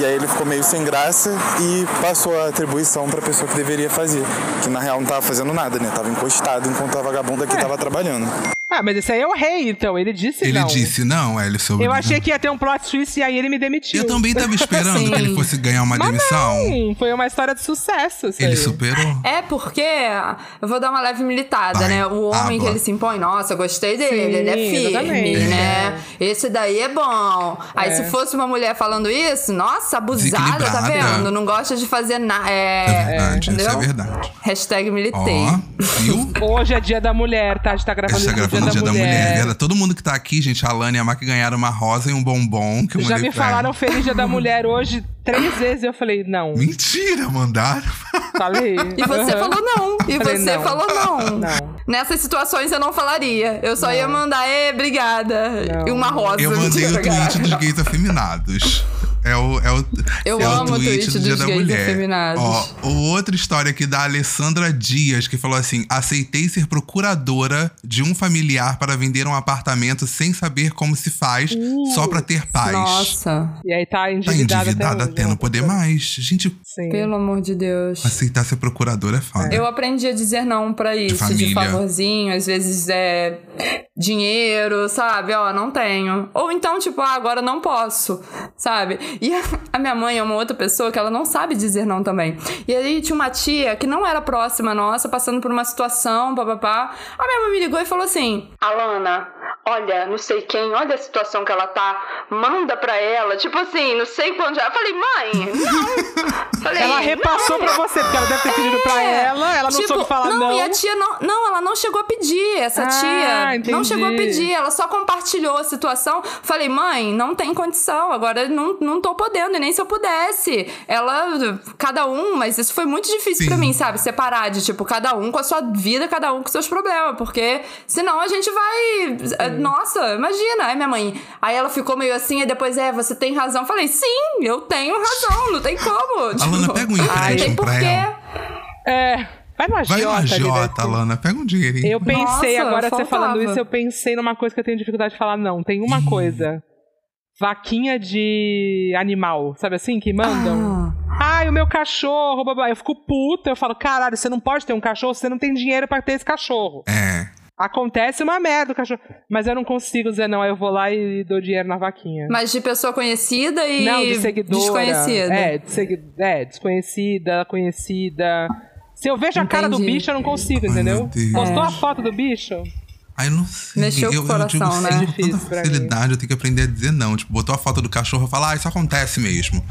E aí ele ficou meio sem graça e passou a atribuição para a pessoa que deveria fazer, que na real não estava fazendo nada, né? Tava encostado enquanto a vagabunda aqui estava trabalhando. Ah, mas esse aí é o rei, então. Ele disse Ele não. disse não, é, ele soube. Eu achei que ia ter um plot twist e aí ele me demitiu. Eu também tava esperando que ele fosse ganhar uma Mas demissão. não, foi uma história de sucesso. isso Ele aí. superou. É porque eu vou dar uma leve militada, Vai. né? O homem que ele se impõe, nossa, eu gostei dele, Sim, ele é firme, exatamente. né? Esse daí é bom. Aí É. se fosse uma mulher falando isso, nossa, abusada, tá vendo? Não gosta de fazer nada. É É, verdade, isso entendeu? é verdade. Hashtag militei. Ó, viu? Hoje é dia da mulher, tá? A gente tá A gravando gente tá no gravando o dia da mulher. verdade. Todo mundo que tá aqui, gente, a Alana e a Mac ganharam uma rosa e um bombom que eu Já me pra ela. falaram Feliz Dia da Mulher hoje três vezes e eu falei, não. Mentira, mandaram. Falei. E você Aham. falou não. E Falei, você não. falou não. Não. Nessas situações eu não falaria. Eu só ia mandar, ê, obrigada. Não. E uma rosa. Eu mandei o tweet dos gays afeminados. É o, é o, Eu é amo o o tweet tweet do Dia dos da Mulher. Ó, o outra história aqui da Alessandra Dias, que falou assim: aceitei ser procuradora de um familiar para vender um apartamento sem saber como se faz, só pra ter paz. Nossa, E aí tá Tá endividada, endividada até, até não poder mais. Gente, Sim. pelo amor de Deus. aceitar ser procuradora é foda. Eu aprendi a dizer não pra isso, de, família. favorzinho, às vezes é dinheiro, sabe? Ó, não tenho. Ou então, tipo, ah, agora não posso, sabe? E a, minha mãe é uma outra pessoa que ela não sabe dizer não também. E aí tinha uma tia que não era próxima nossa, passando por uma situação, papapá. A minha mãe me ligou e falou assim: Alana, olha, não sei quem, olha a situação que ela tá, manda pra ela. Tipo assim, não sei quando já. Eu falei, mãe, não. Falei, Ela repassou não. pra você, porque ela deve ter pedido pra É, ela, ela não tipo, soube falar não. E a tia não. Não, ela não chegou a pedir. Essa Ah, tia entendi. não chegou a pedir. Ela só compartilhou a situação. Falei, mãe, não tem condição. Agora não, não tô podendo, e nem se eu pudesse. Ela, cada um, mas isso foi muito difícil Sim. pra mim, sabe? Separar de, tipo, cada um com a sua vida, cada um com seus problemas. Porque senão a gente vai. Eh, Nossa, imagina. Aí minha mãe. Aí ela ficou meio assim, e depois, é, você tem razão. Falei, sim, eu tenho razão, não tem como. Tipo, Alana, pega um empréstimo pra ela. É, vai no Vai no agiota. Alana, pega um dinheirinho. Eu pensei, Nossa, agora você faltava. falando isso, eu pensei numa coisa que eu tenho dificuldade de falar não. Tem uma coisa. Vaquinha de animal, sabe assim? Que mandam. Ah. Ai, o meu cachorro, babá. Eu fico puta, eu falo, caralho, você não pode ter um cachorro, você não tem dinheiro pra ter esse cachorro. É. Acontece uma merda o cachorro. Mas eu não consigo dizer não, aí eu vou lá e dou dinheiro na vaquinha. Mas de pessoa conhecida e não, de seguidora. desconhecida. É, de segui... é, desconhecida, conhecida. Se eu vejo a cara do Entendi. bicho, eu não consigo, entendeu? Postou É. a foto do bicho? Ai, eu não sei. Mexeu com eu, o coração, eu digo né? sim, com Difícil tanta facilidade, eu tenho que aprender a dizer não. Tipo, botou a foto do cachorro e falar, ah, isso acontece mesmo.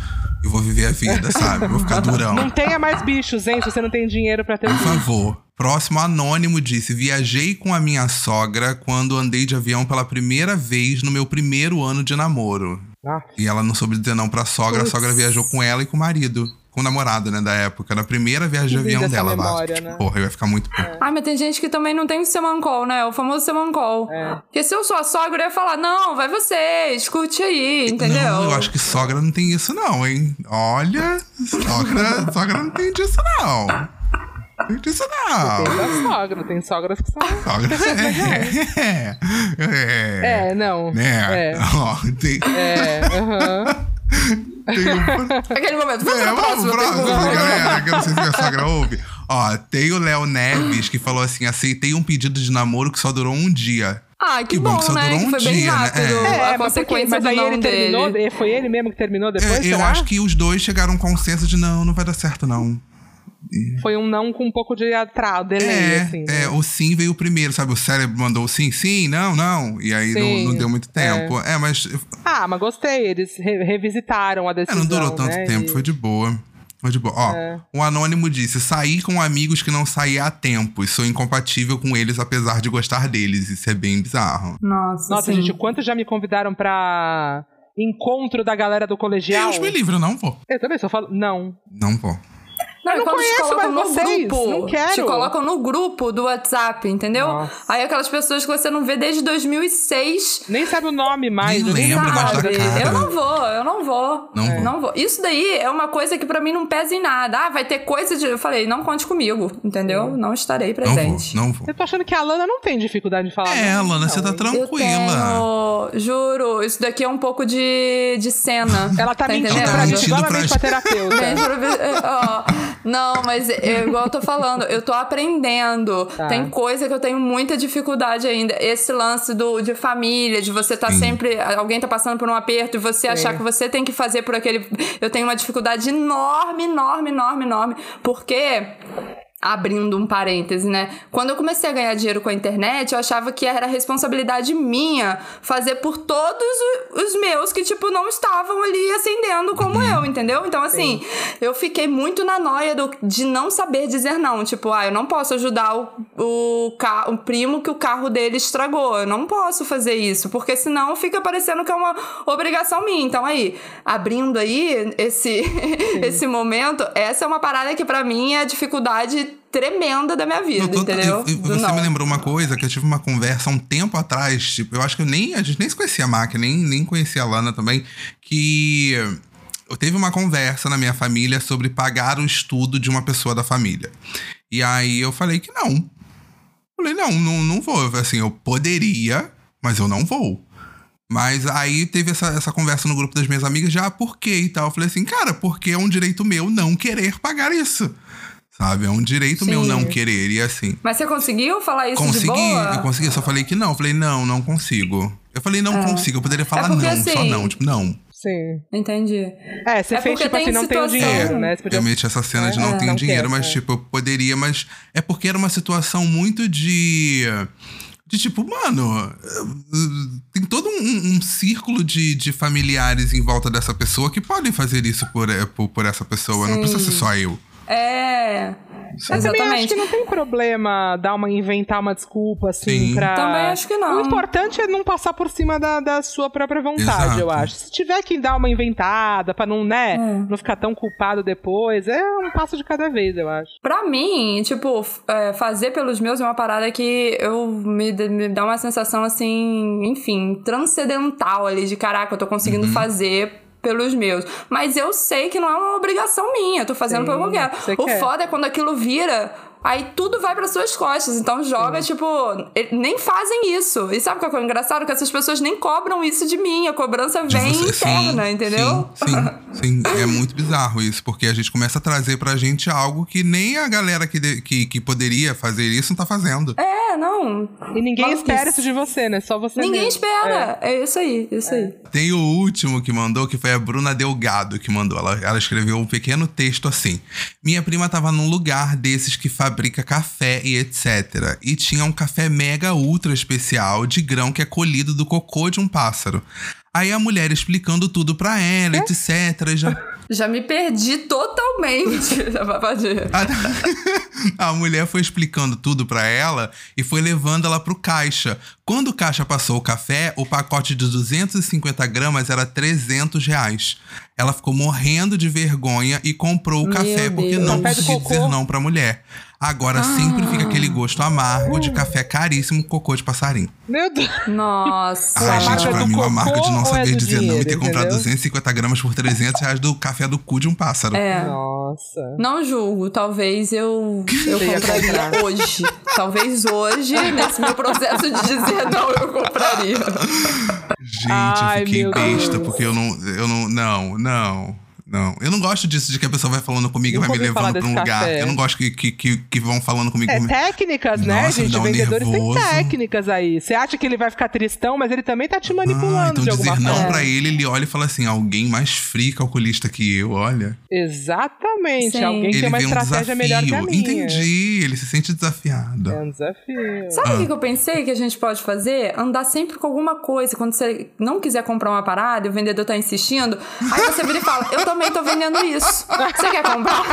Eu vou viver a vida, sabe? Eu vou ficar durão. Não tenha mais bichos, hein? Se você não tem dinheiro pra ter Por favor. Próximo anônimo disse: Viajei com a minha sogra quando andei de avião pela primeira vez no meu primeiro ano de namoro. Ah, E ela não soube dizer não pra sogra, a sogra viajou com ela e com o marido. Com o namorado, né, da época. Na primeira viagem de avião dela, memória, Vasco. né? Porra, eu ia ficar muito puto. Ai, mas tem gente que também não tem o semancol, né? O famoso semancol. É. Porque se eu sou a sogra, eu ia falar, não, vai você, escute aí, entendeu? Não, eu acho que sogra não tem isso, não, hein? Olha, sogra, sogra não tem disso, não. Tem disso, não. tem sogra, tem sogras que são. Sogra é. É. É, não. Né? É. Ó, tem, É, aham. tem um. Aquele momento, vamos É, pra vamos, próxima próximo, galera, que eu não sei se minha sogra ouve. Ó, tem o Léo Neves que falou assim: aceitei um pedido de namoro que só durou um dia. Ah, que, Que bom bom, que só né? durou Que um foi bem dia, né? rápido É. É, a mas, quê? consequência mas do aí não ele terminou, dele. foi ele mesmo que terminou depois? É, eu será? acho que os dois chegaram a um consenso de não, não vai dar certo, não. Foi um não com um pouco de atraso, delay, É, assim. é, né? o sim veio primeiro, sabe? O cérebro mandou o sim, sim, não, não. E aí não, Sim, não deu muito tempo. É, mas Ah, mas gostei. Eles re- revisitaram a é, decisão. não durou tanto né? tempo, E- foi de boa. Foi de boa. Ó, É. o anônimo disse: saí com amigos que não saí há tempo e sou incompatível com eles apesar de gostar deles. Isso é bem bizarro. Nossa, Nossa, sim. gente, quanto já me convidaram pra encontro da galera do colegial? Deus me livre, eu não vou. Eu também só falo, não. Não vou. Não, Eu e não quando conheço te colocam mais no vocês, grupo, não quero. te colocam no grupo do WhatsApp, entendeu? Nossa. Aí aquelas pessoas que você não vê desde 2006. Nem sabe o nome mais. Nem eu lembra mais da sabe? cara. Eu não vou, eu não vou. Não vou. Isso daí é uma coisa que pra mim não pesa em nada. Ah, vai ter coisa de. Eu falei, não conte comigo, entendeu? Não estarei Não vou, presente. não vou. Eu tô achando que a Lana não tem dificuldade de falar. É, não, Lana, você tá hein? Eu tranquila. tenho, juro, isso daqui é um pouco de, de cena. Ela tá, mentindo entendendo? Ela tá pra gente, pra pra terapeuta. É, não, mas é igual eu tô falando, eu tô aprendendo. Tá. Tem coisa que eu tenho muita dificuldade ainda. Esse lance do, de família, de você tá Sim. sempre. Alguém tá passando por um aperto e você achar que você tem que fazer por aquele. Eu tenho uma dificuldade enorme, enorme, enorme, enorme. Porque. Abrindo um parêntese, né? Quando eu comecei a ganhar dinheiro com a internet, eu achava que era responsabilidade minha fazer por todos os meus que, tipo, não estavam ali ascendendo como eu, entendeu? Então, assim, eu fiquei muito na noia do- de não saber dizer não. Tipo, ah, eu não posso ajudar o, o, ca- o primo que o carro dele estragou. Eu não posso fazer isso, porque senão fica parecendo que é uma obrigação minha. Então, aí, abrindo aí esse, esse momento, essa é uma parada que pra mim é a dificuldade tremenda da minha vida, tô- entendeu? e- e você não. me lembrou uma coisa que eu tive uma conversa um tempo atrás. Tipo, eu acho que eu nem, a gente nem se conhecia a Mac, nem, nem conhecia a Lana também. Que eu teve uma conversa na minha família sobre pagar o estudo de uma pessoa da família. E aí eu falei que não. Falei, não, não, não vou. Assim, eu poderia, mas eu não vou. Mas aí teve essa, essa conversa no grupo das minhas amigas, já por quê e tal. Eu falei assim, cara, porque é um direito meu não querer pagar isso. Sabe? É um direito meu Sim. não querer. E assim, Mas você conseguiu falar isso de consegui, boa? eu consegui, eu só falei que não. Eu falei, não, não consigo. Eu falei, não consigo. Eu poderia falar porque, não, só assim, não. Tipo, não. Sim. Entendi. É, você É fez porque tipo assim, tem não tenho situação- dinheiro, né? Podia- Eu meti essa cena de não É, tenho não dinheiro, quero, mas é. tipo, eu poderia, mas é porque era uma situação muito de. De tipo, mano, tem todo um, um círculo de, de familiares em volta dessa pessoa que podem fazer isso por, por, por essa pessoa. Não precisa ser só eu. É. Mas também acho que não tem problema dar uma, inventar uma desculpa, assim, Sim. pra. Também acho que não. O importante é não passar por cima da, da sua própria vontade, Exato. eu acho. Se tiver que dar uma inventada pra não, né, É. não ficar tão culpado depois, é um passo de cada vez, eu acho. Pra mim, tipo, é, fazer pelos meus é uma parada que eu me, me dá uma sensação assim, enfim, transcendental ali de caraca, eu tô conseguindo Uhum. fazer pelos meus. Mas eu sei que não é uma obrigação minha, eu tô fazendo Sim, pelo que eu quero. O quer. foda é quando aquilo vira. Aí tudo vai para suas costas. Então joga, tipo, ele- nem fazem isso. E sabe o que é engraçado? Que essas pessoas nem cobram isso de mim. A cobrança De vem você- interna, sim, entendeu? Sim, sim, sim. É muito bizarro isso, porque a gente começa a trazer pra gente algo que nem a galera que, de- que, que poderia fazer isso não tá fazendo. É, não. E ninguém espera isso de você, né? Só você Ninguém mesmo. espera. É. isso aí, isso aí. Tem o último que mandou, que foi a Bruna Delgado que mandou. Ela, ela escreveu um pequeno texto assim. Minha prima tava num lugar desses que, fa- fabrica café e etc. E tinha um café mega ultra especial de grão que é colhido do cocô de um pássaro. Aí a mulher explicando tudo pra ela, etc. e Já... Já me perdi totalmente. A, a mulher foi explicando tudo pra ela e foi levando ela pro caixa. Quando o caixa passou o café, o pacote de 250 gramas era 300 reais. Ela ficou morrendo de vergonha e comprou o Meu café porque Deus. não Café conseguia dizer não pra mulher. Agora sempre fica aquele gosto amargo de café caríssimo com cocô de passarinho. Meu Deus. Nossa. Ai, a gente, pra mim, uma marca de não é saber do dizer não e ter dinheiro, comprado entendeu? 250 gramas por 300 reais do café do cu de um pássaro. É. Nossa. Não julgo, talvez eu, eu compraria comprar. hoje. Talvez hoje, nesse meu processo de dizer não, eu compraria. Gente, Ai, eu fiquei besta, Deus. porque eu não. Eu não. Não, não. Não. Eu não gosto disso de que a pessoa vai falando comigo e vai me levando pra um lugar. café. Eu não gosto que, que, que, que vão falando comigo. É técnicas, né, Nossa, me gente? dá um Vendedores nervoso. têm técnicas aí. Você acha que ele vai ficar tristão, mas ele também tá te Ah, manipulando então de alguma dizer não forma. pra ele, ele olha e fala assim: alguém mais frio calculista que eu, olha. Exatamente. Sim. Alguém tem Ele uma vê um estratégia desafio. melhor que a minha. Entendi, ele se sente desafiado. É um desafio. Sabe o que que eu pensei que a gente pode fazer? Andar sempre com alguma coisa. Quando você não quiser comprar uma parada e o vendedor tá insistindo, aí você vira e fala: Eu também tô vendendo isso. Você quer comprar?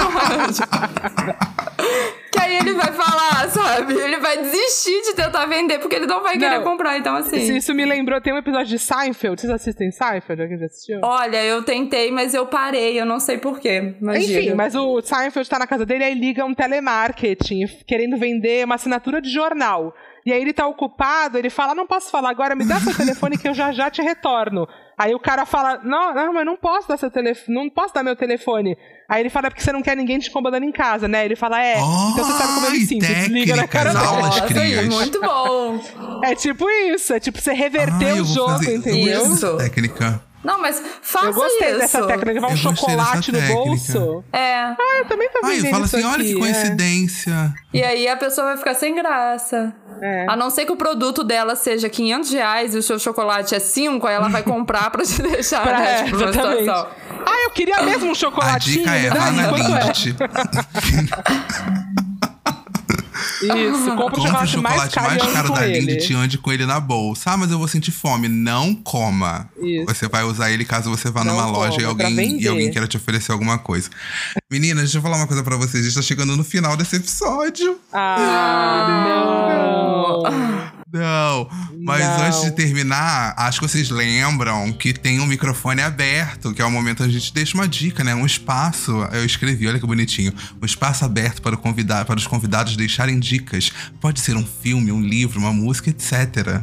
que aí ele vai falar, sabe? Ele vai desistir de tentar vender porque ele não vai querer Não. comprar. Então, assim. Isso, isso me lembrou, tem um episódio de Seinfeld. Vocês assistem Seinfeld? Alguém já assistiu? Olha, eu tentei, mas eu parei. Eu não sei porquê. Mas Enfim, diga. mas o Seinfeld tá na casa dele, aí liga um telemarketing, querendo vender uma assinatura de jornal. E aí ele tá ocupado, ele fala, não posso falar agora, me dá seu telefone que eu já já te retorno. Aí o cara fala, não, não, mas não posso dar seu telefone, não posso dar meu telefone. Aí ele fala, é porque você não quer ninguém te incomodando em casa, né? Ele fala, é, então você sabe como eu me sinto. Desliga na cara Nossa, crias. muito bom. É tipo isso, é tipo você reverter eu o jogo, fazer- eu entendeu? Isso. técnica. Não, mas faça Eu gostei isso. dessa técnica, levar um Eu chocolate no bolso. É. Ah, eu também tô Ai, vendendo fala isso assim: olha aqui, que é. coincidência. E aí a pessoa vai ficar sem graça. É. A não ser que o produto dela seja 500 reais e o seu chocolate é 5, aí ela vai comprar pra te deixar Pra, né, é, tipo, situação. Ah, eu queria mesmo um A chocolatinho. dica é: vá na é? Lindt. Isso, compra o Compre o chocolate, mais chocolate caro, mais caro da ele. Lindt e ande com ele na bolsa. Ah, mas eu vou sentir fome. Não coma. Isso. Você vai usar ele caso você vá Não numa loja e coma, pra alguém, e alguém queira te oferecer alguma coisa. Meninas, deixa eu falar uma coisa pra vocês. A gente tá chegando no final desse episódio. Ah, não. Não, mas Não. antes de terminar, acho que vocês lembram que tem um microfone aberto, que é o momento onde a gente deixa uma dica, né? Um espaço. Eu escrevi, olha que bonitinho. Um espaço aberto para, o convidado, para os convidados deixarem dicas. Pode ser um filme, um livro, uma música, etc.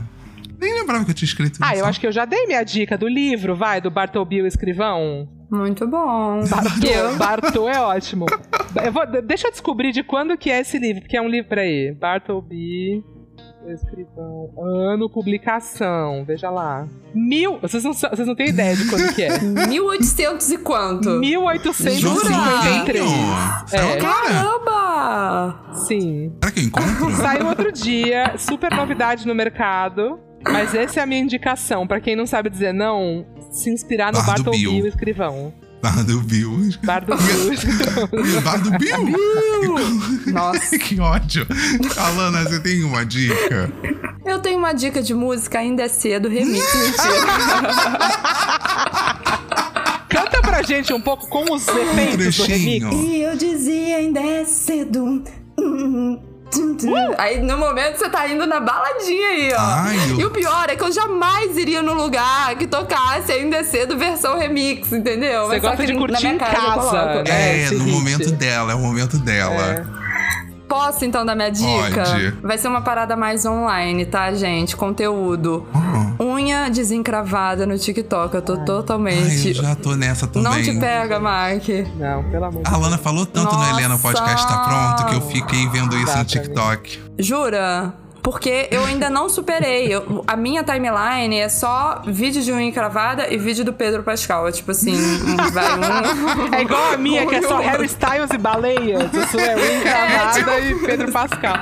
Nem lembrava que eu tinha escrito Ah, isso. eu acho que eu já dei minha dica do livro, vai, do Bartolomeu Escrivão. Muito bom. Bartô, Bartô é ótimo. Eu vou- deixa eu descobrir de quando que é esse livro, porque é um livro, peraí. Bartleby Escrivão. Ano, publicação, veja lá. Mil. Vocês não, vocês não têm ideia de quando que é. 1800 e quanto? 1853. Será É. o cara? Caramba! Sim. Será que eu encontro? Saiu outro dia, super novidade no mercado. Mas essa é a minha indicação. Pra quem não sabe dizer não, se inspirar no Bar do Bartleby Bill. Escrivão. Bar do Bill. Bar do Bill. Bar do Bill? Nossa. que ódio. Alana, você tem uma dica? Eu tenho uma dica de música, ainda é cedo, remix. Mentira. Canta pra gente um pouco com os efeitos do remix. trechinho. e eu dizia, ainda é cedo. Hum, tum, tum. Aí no momento você tá indo na baladinha aí, ó. Ai, eu- E o pior é que eu jamais iria no lugar que tocasse ainda é cedo versão remix, entendeu? Você Mas só gosta que de na curtir minha em casa coloco. né? É, esse no hit. momento dela, é o momento dela. É. Posso então dar minha dica? Pode. Vai ser uma parada mais online, tá, gente? Conteúdo. Unha desencravada no TikTok. Eu tô Ai, totalmente. eu já tô nessa também. Não te pega, Mark. Não, pelo amor de A Alana falou tanto no Nossa! Helena o Podcast tá pronto que eu fiquei vendo isso no Exatamente. TikTok. Jura? Porque eu ainda não superei. Eu- a minha timeline é só vídeo de unha encravada e vídeo do Pedro Pascal. É tipo assim, um- vai um. É igual a minha, que é só Harry Styles e baleias. Isso é Wing Gravada tipo- e Pedro Pascal.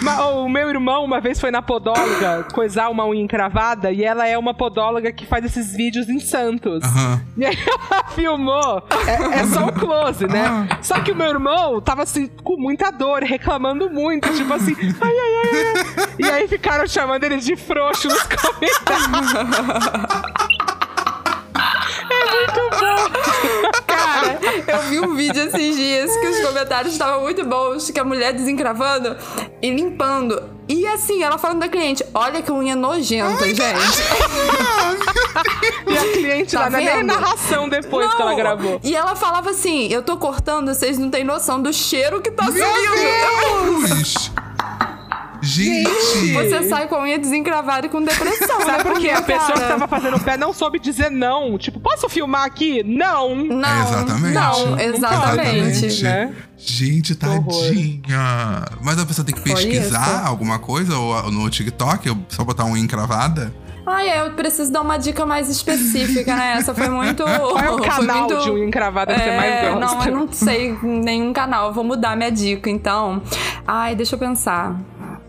Uma- o meu irmão uma vez foi na podóloga coisar uma unha encravada e ela é uma podóloga que faz esses vídeos em Santos. Aham. E aí ela filmou, é, é só o close, né? Ah. Só que o meu irmão tava assim, com muita dor, reclamando muito, tipo assim, ai, ai, ai, ai. E aí ficaram chamando ele de frouxo nos comentários. É muito bom. Cara, eu vi um vídeo esses dias que os comentários estavam muito bons, que a mulher desencravando e limpando. E assim, ela falando da cliente, olha que unha nojenta, gente. E a cliente Tá lá, não é vendo? narração depois que ela Não. gravou. E ela falava assim, eu tô cortando, vocês não têm noção do cheiro que tá Meu subindo. Deus! Gente! Você sai com a unha desencravada e com depressão. Sabe né? por quê? A pessoa que tava fazendo o pé não soube dizer não. Tipo, posso filmar aqui? Não. Não, Exatamente. não, exatamente. né? Gente, tadinha. Mas a pessoa tem que pesquisar alguma coisa ou no TikTok, ou só botar uma unha encravada? Ai, eu preciso dar uma dica mais específica, né? Essa foi muito. Qual é o canal muito... de unha encravada que você É, mais gosta? Não, eu não sei nenhum canal. Eu vou mudar minha dica, então. Ai, deixa eu pensar.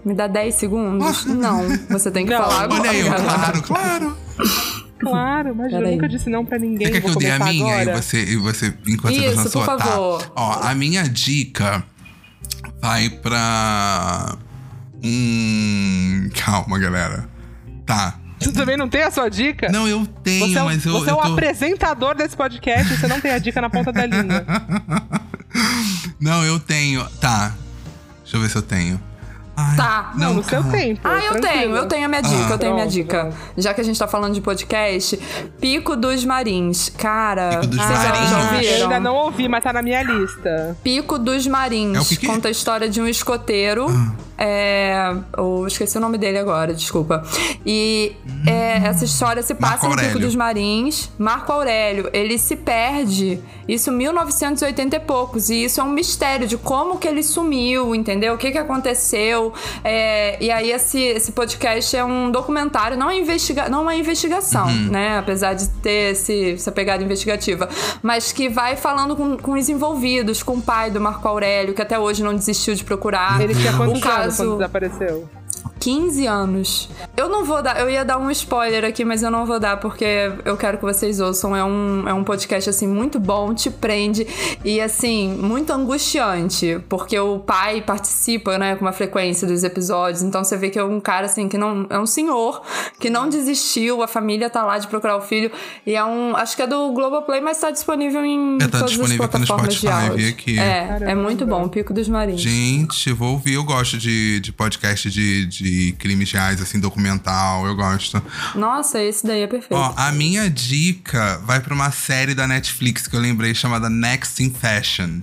Me dá 10 segundos? Não, você tem que Não, falar agora. Olha aí, eu, claro, claro. Claro, mas eu Peraí. nunca disse não pra ninguém. Você quer que eu dê a minha agora. e você, e você enquanto você Isso, pensa na sua, por favor. tá? Ó, a minha dica vai pra. Hum. Calma, galera. Tá. Você também não tem a sua dica? Não, eu tenho, Você é, o, mas eu. você é eu o tô... apresentador desse podcast e você não tem a dica na ponta da língua. Não, eu tenho. Tá. Deixa eu ver se eu tenho. Ai, Tá. Não, no seu calma. tempo. Ah, eu tranquilo. tenho, eu tenho a minha dica, Ah. eu tenho a minha Pronto, dica. Já que a gente tá falando de podcast, Pico dos Marins. Cara, Pico dos vocês já- Marins. já Eu ouviram? ainda não ouvi, mas tá na minha lista. Pico dos Marins. É o que que é? Conta a história de um escoteiro. É. Eu esqueci o nome dele agora, desculpa. E é, essa história se passa Marco no Pico Aurélio. dos Marins. Marco Aurélio, ele se perde. Isso em 1980 e poucos. E isso é um mistério de como que ele sumiu, entendeu? O que que aconteceu. É, e aí esse, esse podcast é um documentário, não é, investiga não é uma investigação, Uhum. né? Apesar de ter esse, essa pegada investigativa. Mas que vai falando com, com os envolvidos, com o pai do Marco Aurélio, que até hoje não desistiu de procurar. Ele tinha quantos o caso... anos quando desapareceu? 15 anos. Eu não vou dar, eu ia dar um spoiler aqui, mas eu não vou dar porque eu quero que vocês ouçam. É um, é um podcast assim muito bom, te prende e assim, muito angustiante, porque o pai participa, né, com uma frequência dos episódios. Então você vê que é um cara assim que não é um senhor que não desistiu, a família tá lá de procurar o filho e é um, acho que é do Globoplay, mas tá disponível em É, tá todas disponível as aqui no plataformas de Spotify, áudio. aqui. É, é Caramba. muito bom, Pico dos Marinhos. Gente, vou ouvir. Eu gosto de, de podcast de, de crimes reais, assim, documental. Eu gosto. Nossa, esse daí é perfeito. Ó, a minha dica vai pra uma série da Netflix que eu lembrei chamada Next in Fashion.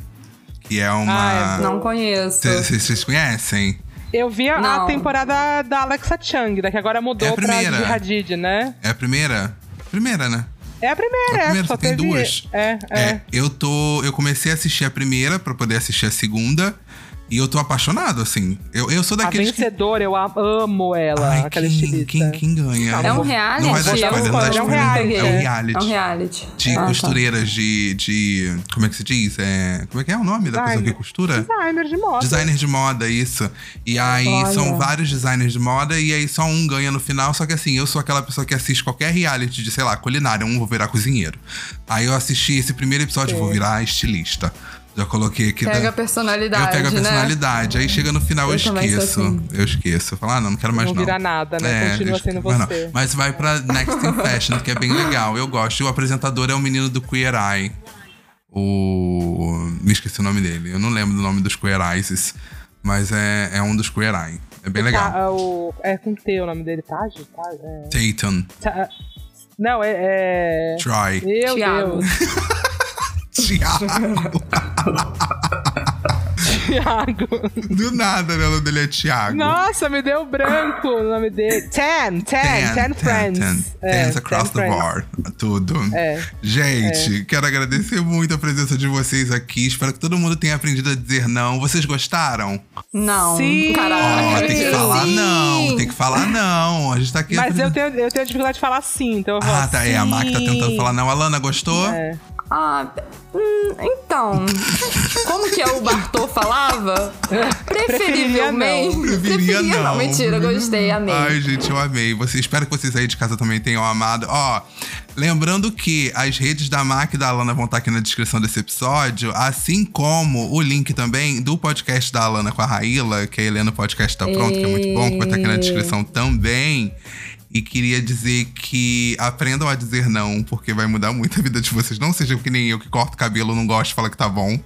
Que é uma. Ah, não conheço. Vocês conhecem? Eu vi a, a temporada da Alexa Chung, né, que agora mudou É a pra primeira. Gigi Hadid, né? É a primeira? Primeira, né? É a primeira, A é. primeira, só tem teve- duas? É, é. eu tô. Eu comecei a assistir a primeira pra poder assistir a segunda. E eu tô apaixonado, assim. Eu, eu sou A daqueles que. vencedora, eu a- amo ela, Ai, aquela quem, quem, quem ganha? É um reality? Não vai dar É um spoiler, não dá spoiler, é um spoiler. reality. É um reality. É um reality. De Ah, tá. costureiras de, de. Como é que se diz? É, como é que é o nome da pessoa que costura? Designer de moda. Designer de moda, isso. E aí Olha. são vários designers de moda e aí só um ganha no final. Só que assim, eu sou aquela pessoa que assiste qualquer reality de, sei lá, culinária. Um vou virar cozinheiro. Aí eu assisti esse primeiro episódio, vou virar estilista. Já coloquei aqui. Pega da- a personalidade, Eu pego a né? personalidade. Aí chega no final, eu, Eu esqueço. assim. Eu esqueço. Eu falo, ah, não, não quero mais Não não. vira nada, né? Continua eu sendo. Mas você. não. Mas vai pra Next in Fashion, que é bem legal. Eu gosto. E o apresentador é o menino do Queer Eye. O. Me esqueci o nome dele. Eu não lembro do nome dos Queer Eyes, mas é, é um dos Queer Eye. É bem legal. Tá, o, é com T o nome dele, Taj? Taj é, Tatum. tá, não, é. é... Try. Meu Thiago. Deus. Thiago. Thiago. Do nada, né? O nome dele é Thiago. Nossa, me deu branco o nome dele. Ten, ten, ten, friends. ten. É, Dance across ten the board. Tudo. É. Gente, quero agradecer muito a presença de vocês aqui. Espero que todo mundo tenha aprendido a dizer não. Vocês gostaram? Não. Sim. Caraca. Ó, tem que falar Sim. não. Tem que falar não. A gente tá aqui. Mas eu aprendendo- tenho, eu tenho dificuldade de falar sim, então eu vou Ah, tá. É, a Mac tá sim. tentando falar não. Alana, gostou? É. Ah, hum, então. Como que é o Bartô falava? Preferivelmente. Preferia não. Mentira, gostei, amei. Ai, gente, eu amei. Você, espero que vocês aí de casa também tenham amado. Ó, lembrando que as redes da Mac e da Alana vão estar aqui na descrição desse episódio, assim como o link também do podcast da Alana com a Raíla, que a Helena Podcast tá pronto, que é muito bom, que vai estar aqui na descrição também. E queria dizer que aprendam a dizer não, porque vai mudar muito a vida de vocês. Não sejam que nem eu que corto cabelo, não gosto, fala que tá bom.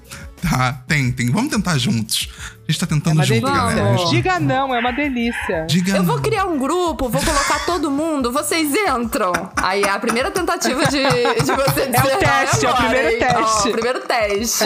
Tá? Tentem. Vamos tentar juntos. Gente tá tentando delícia. galera. A gente- Diga não, é uma delícia. Diga Eu vou não. criar um grupo, vou colocar todo mundo, vocês entram. Aí é a primeira tentativa de, de você dizer o teste, é o primeiro hein? teste. Ó, primeiro teste.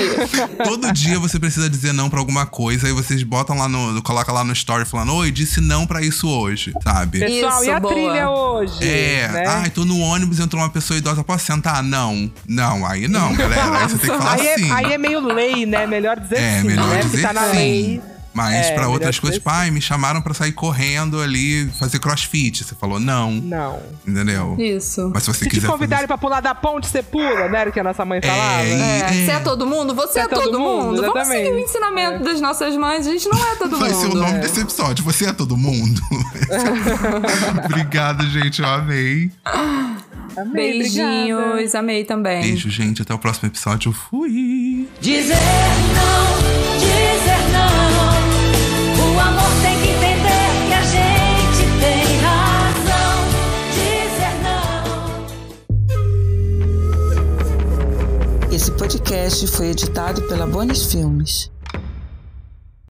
Todo dia você precisa dizer não pra alguma coisa, aí vocês botam lá no. coloca lá no story falando, oi, disse não pra isso hoje, sabe? Pessoal, Isso, e a boa. trilha hoje? É, né? ai, tô no ônibus, entrou uma pessoa idosa, posso sentar? Não. Não, aí não, galera. Aí você tem que falar aí, assim. é, aí é meio lei, né? Melhor dizer É, sim, melhor né? dizer Porque tá na sim. lei. Mas É, pra melhor outras coisas, pai, me chamaram pra sair correndo ali, fazer crossfit. Você falou não, Não. entendeu? Isso. Mas se você Se te quiser. convidarem pra pular da ponte, você pula, né? Era o que a nossa mãe falava. É, e- É, É. Você é todo mundo? Você é, todo, mundo? Vamos exatamente. seguir o ensinamento das nossas mães. A gente não é todo Vai mundo. ser o nome desse episódio. Você é todo mundo? Obrigado, gente. Eu amei. Amei, Beijinhos, obrigada. amei também. Beijo, gente. Até o próximo episódio. Fui. Dizer não, dizer não. Podcast foi editado pela Bonis Filmes.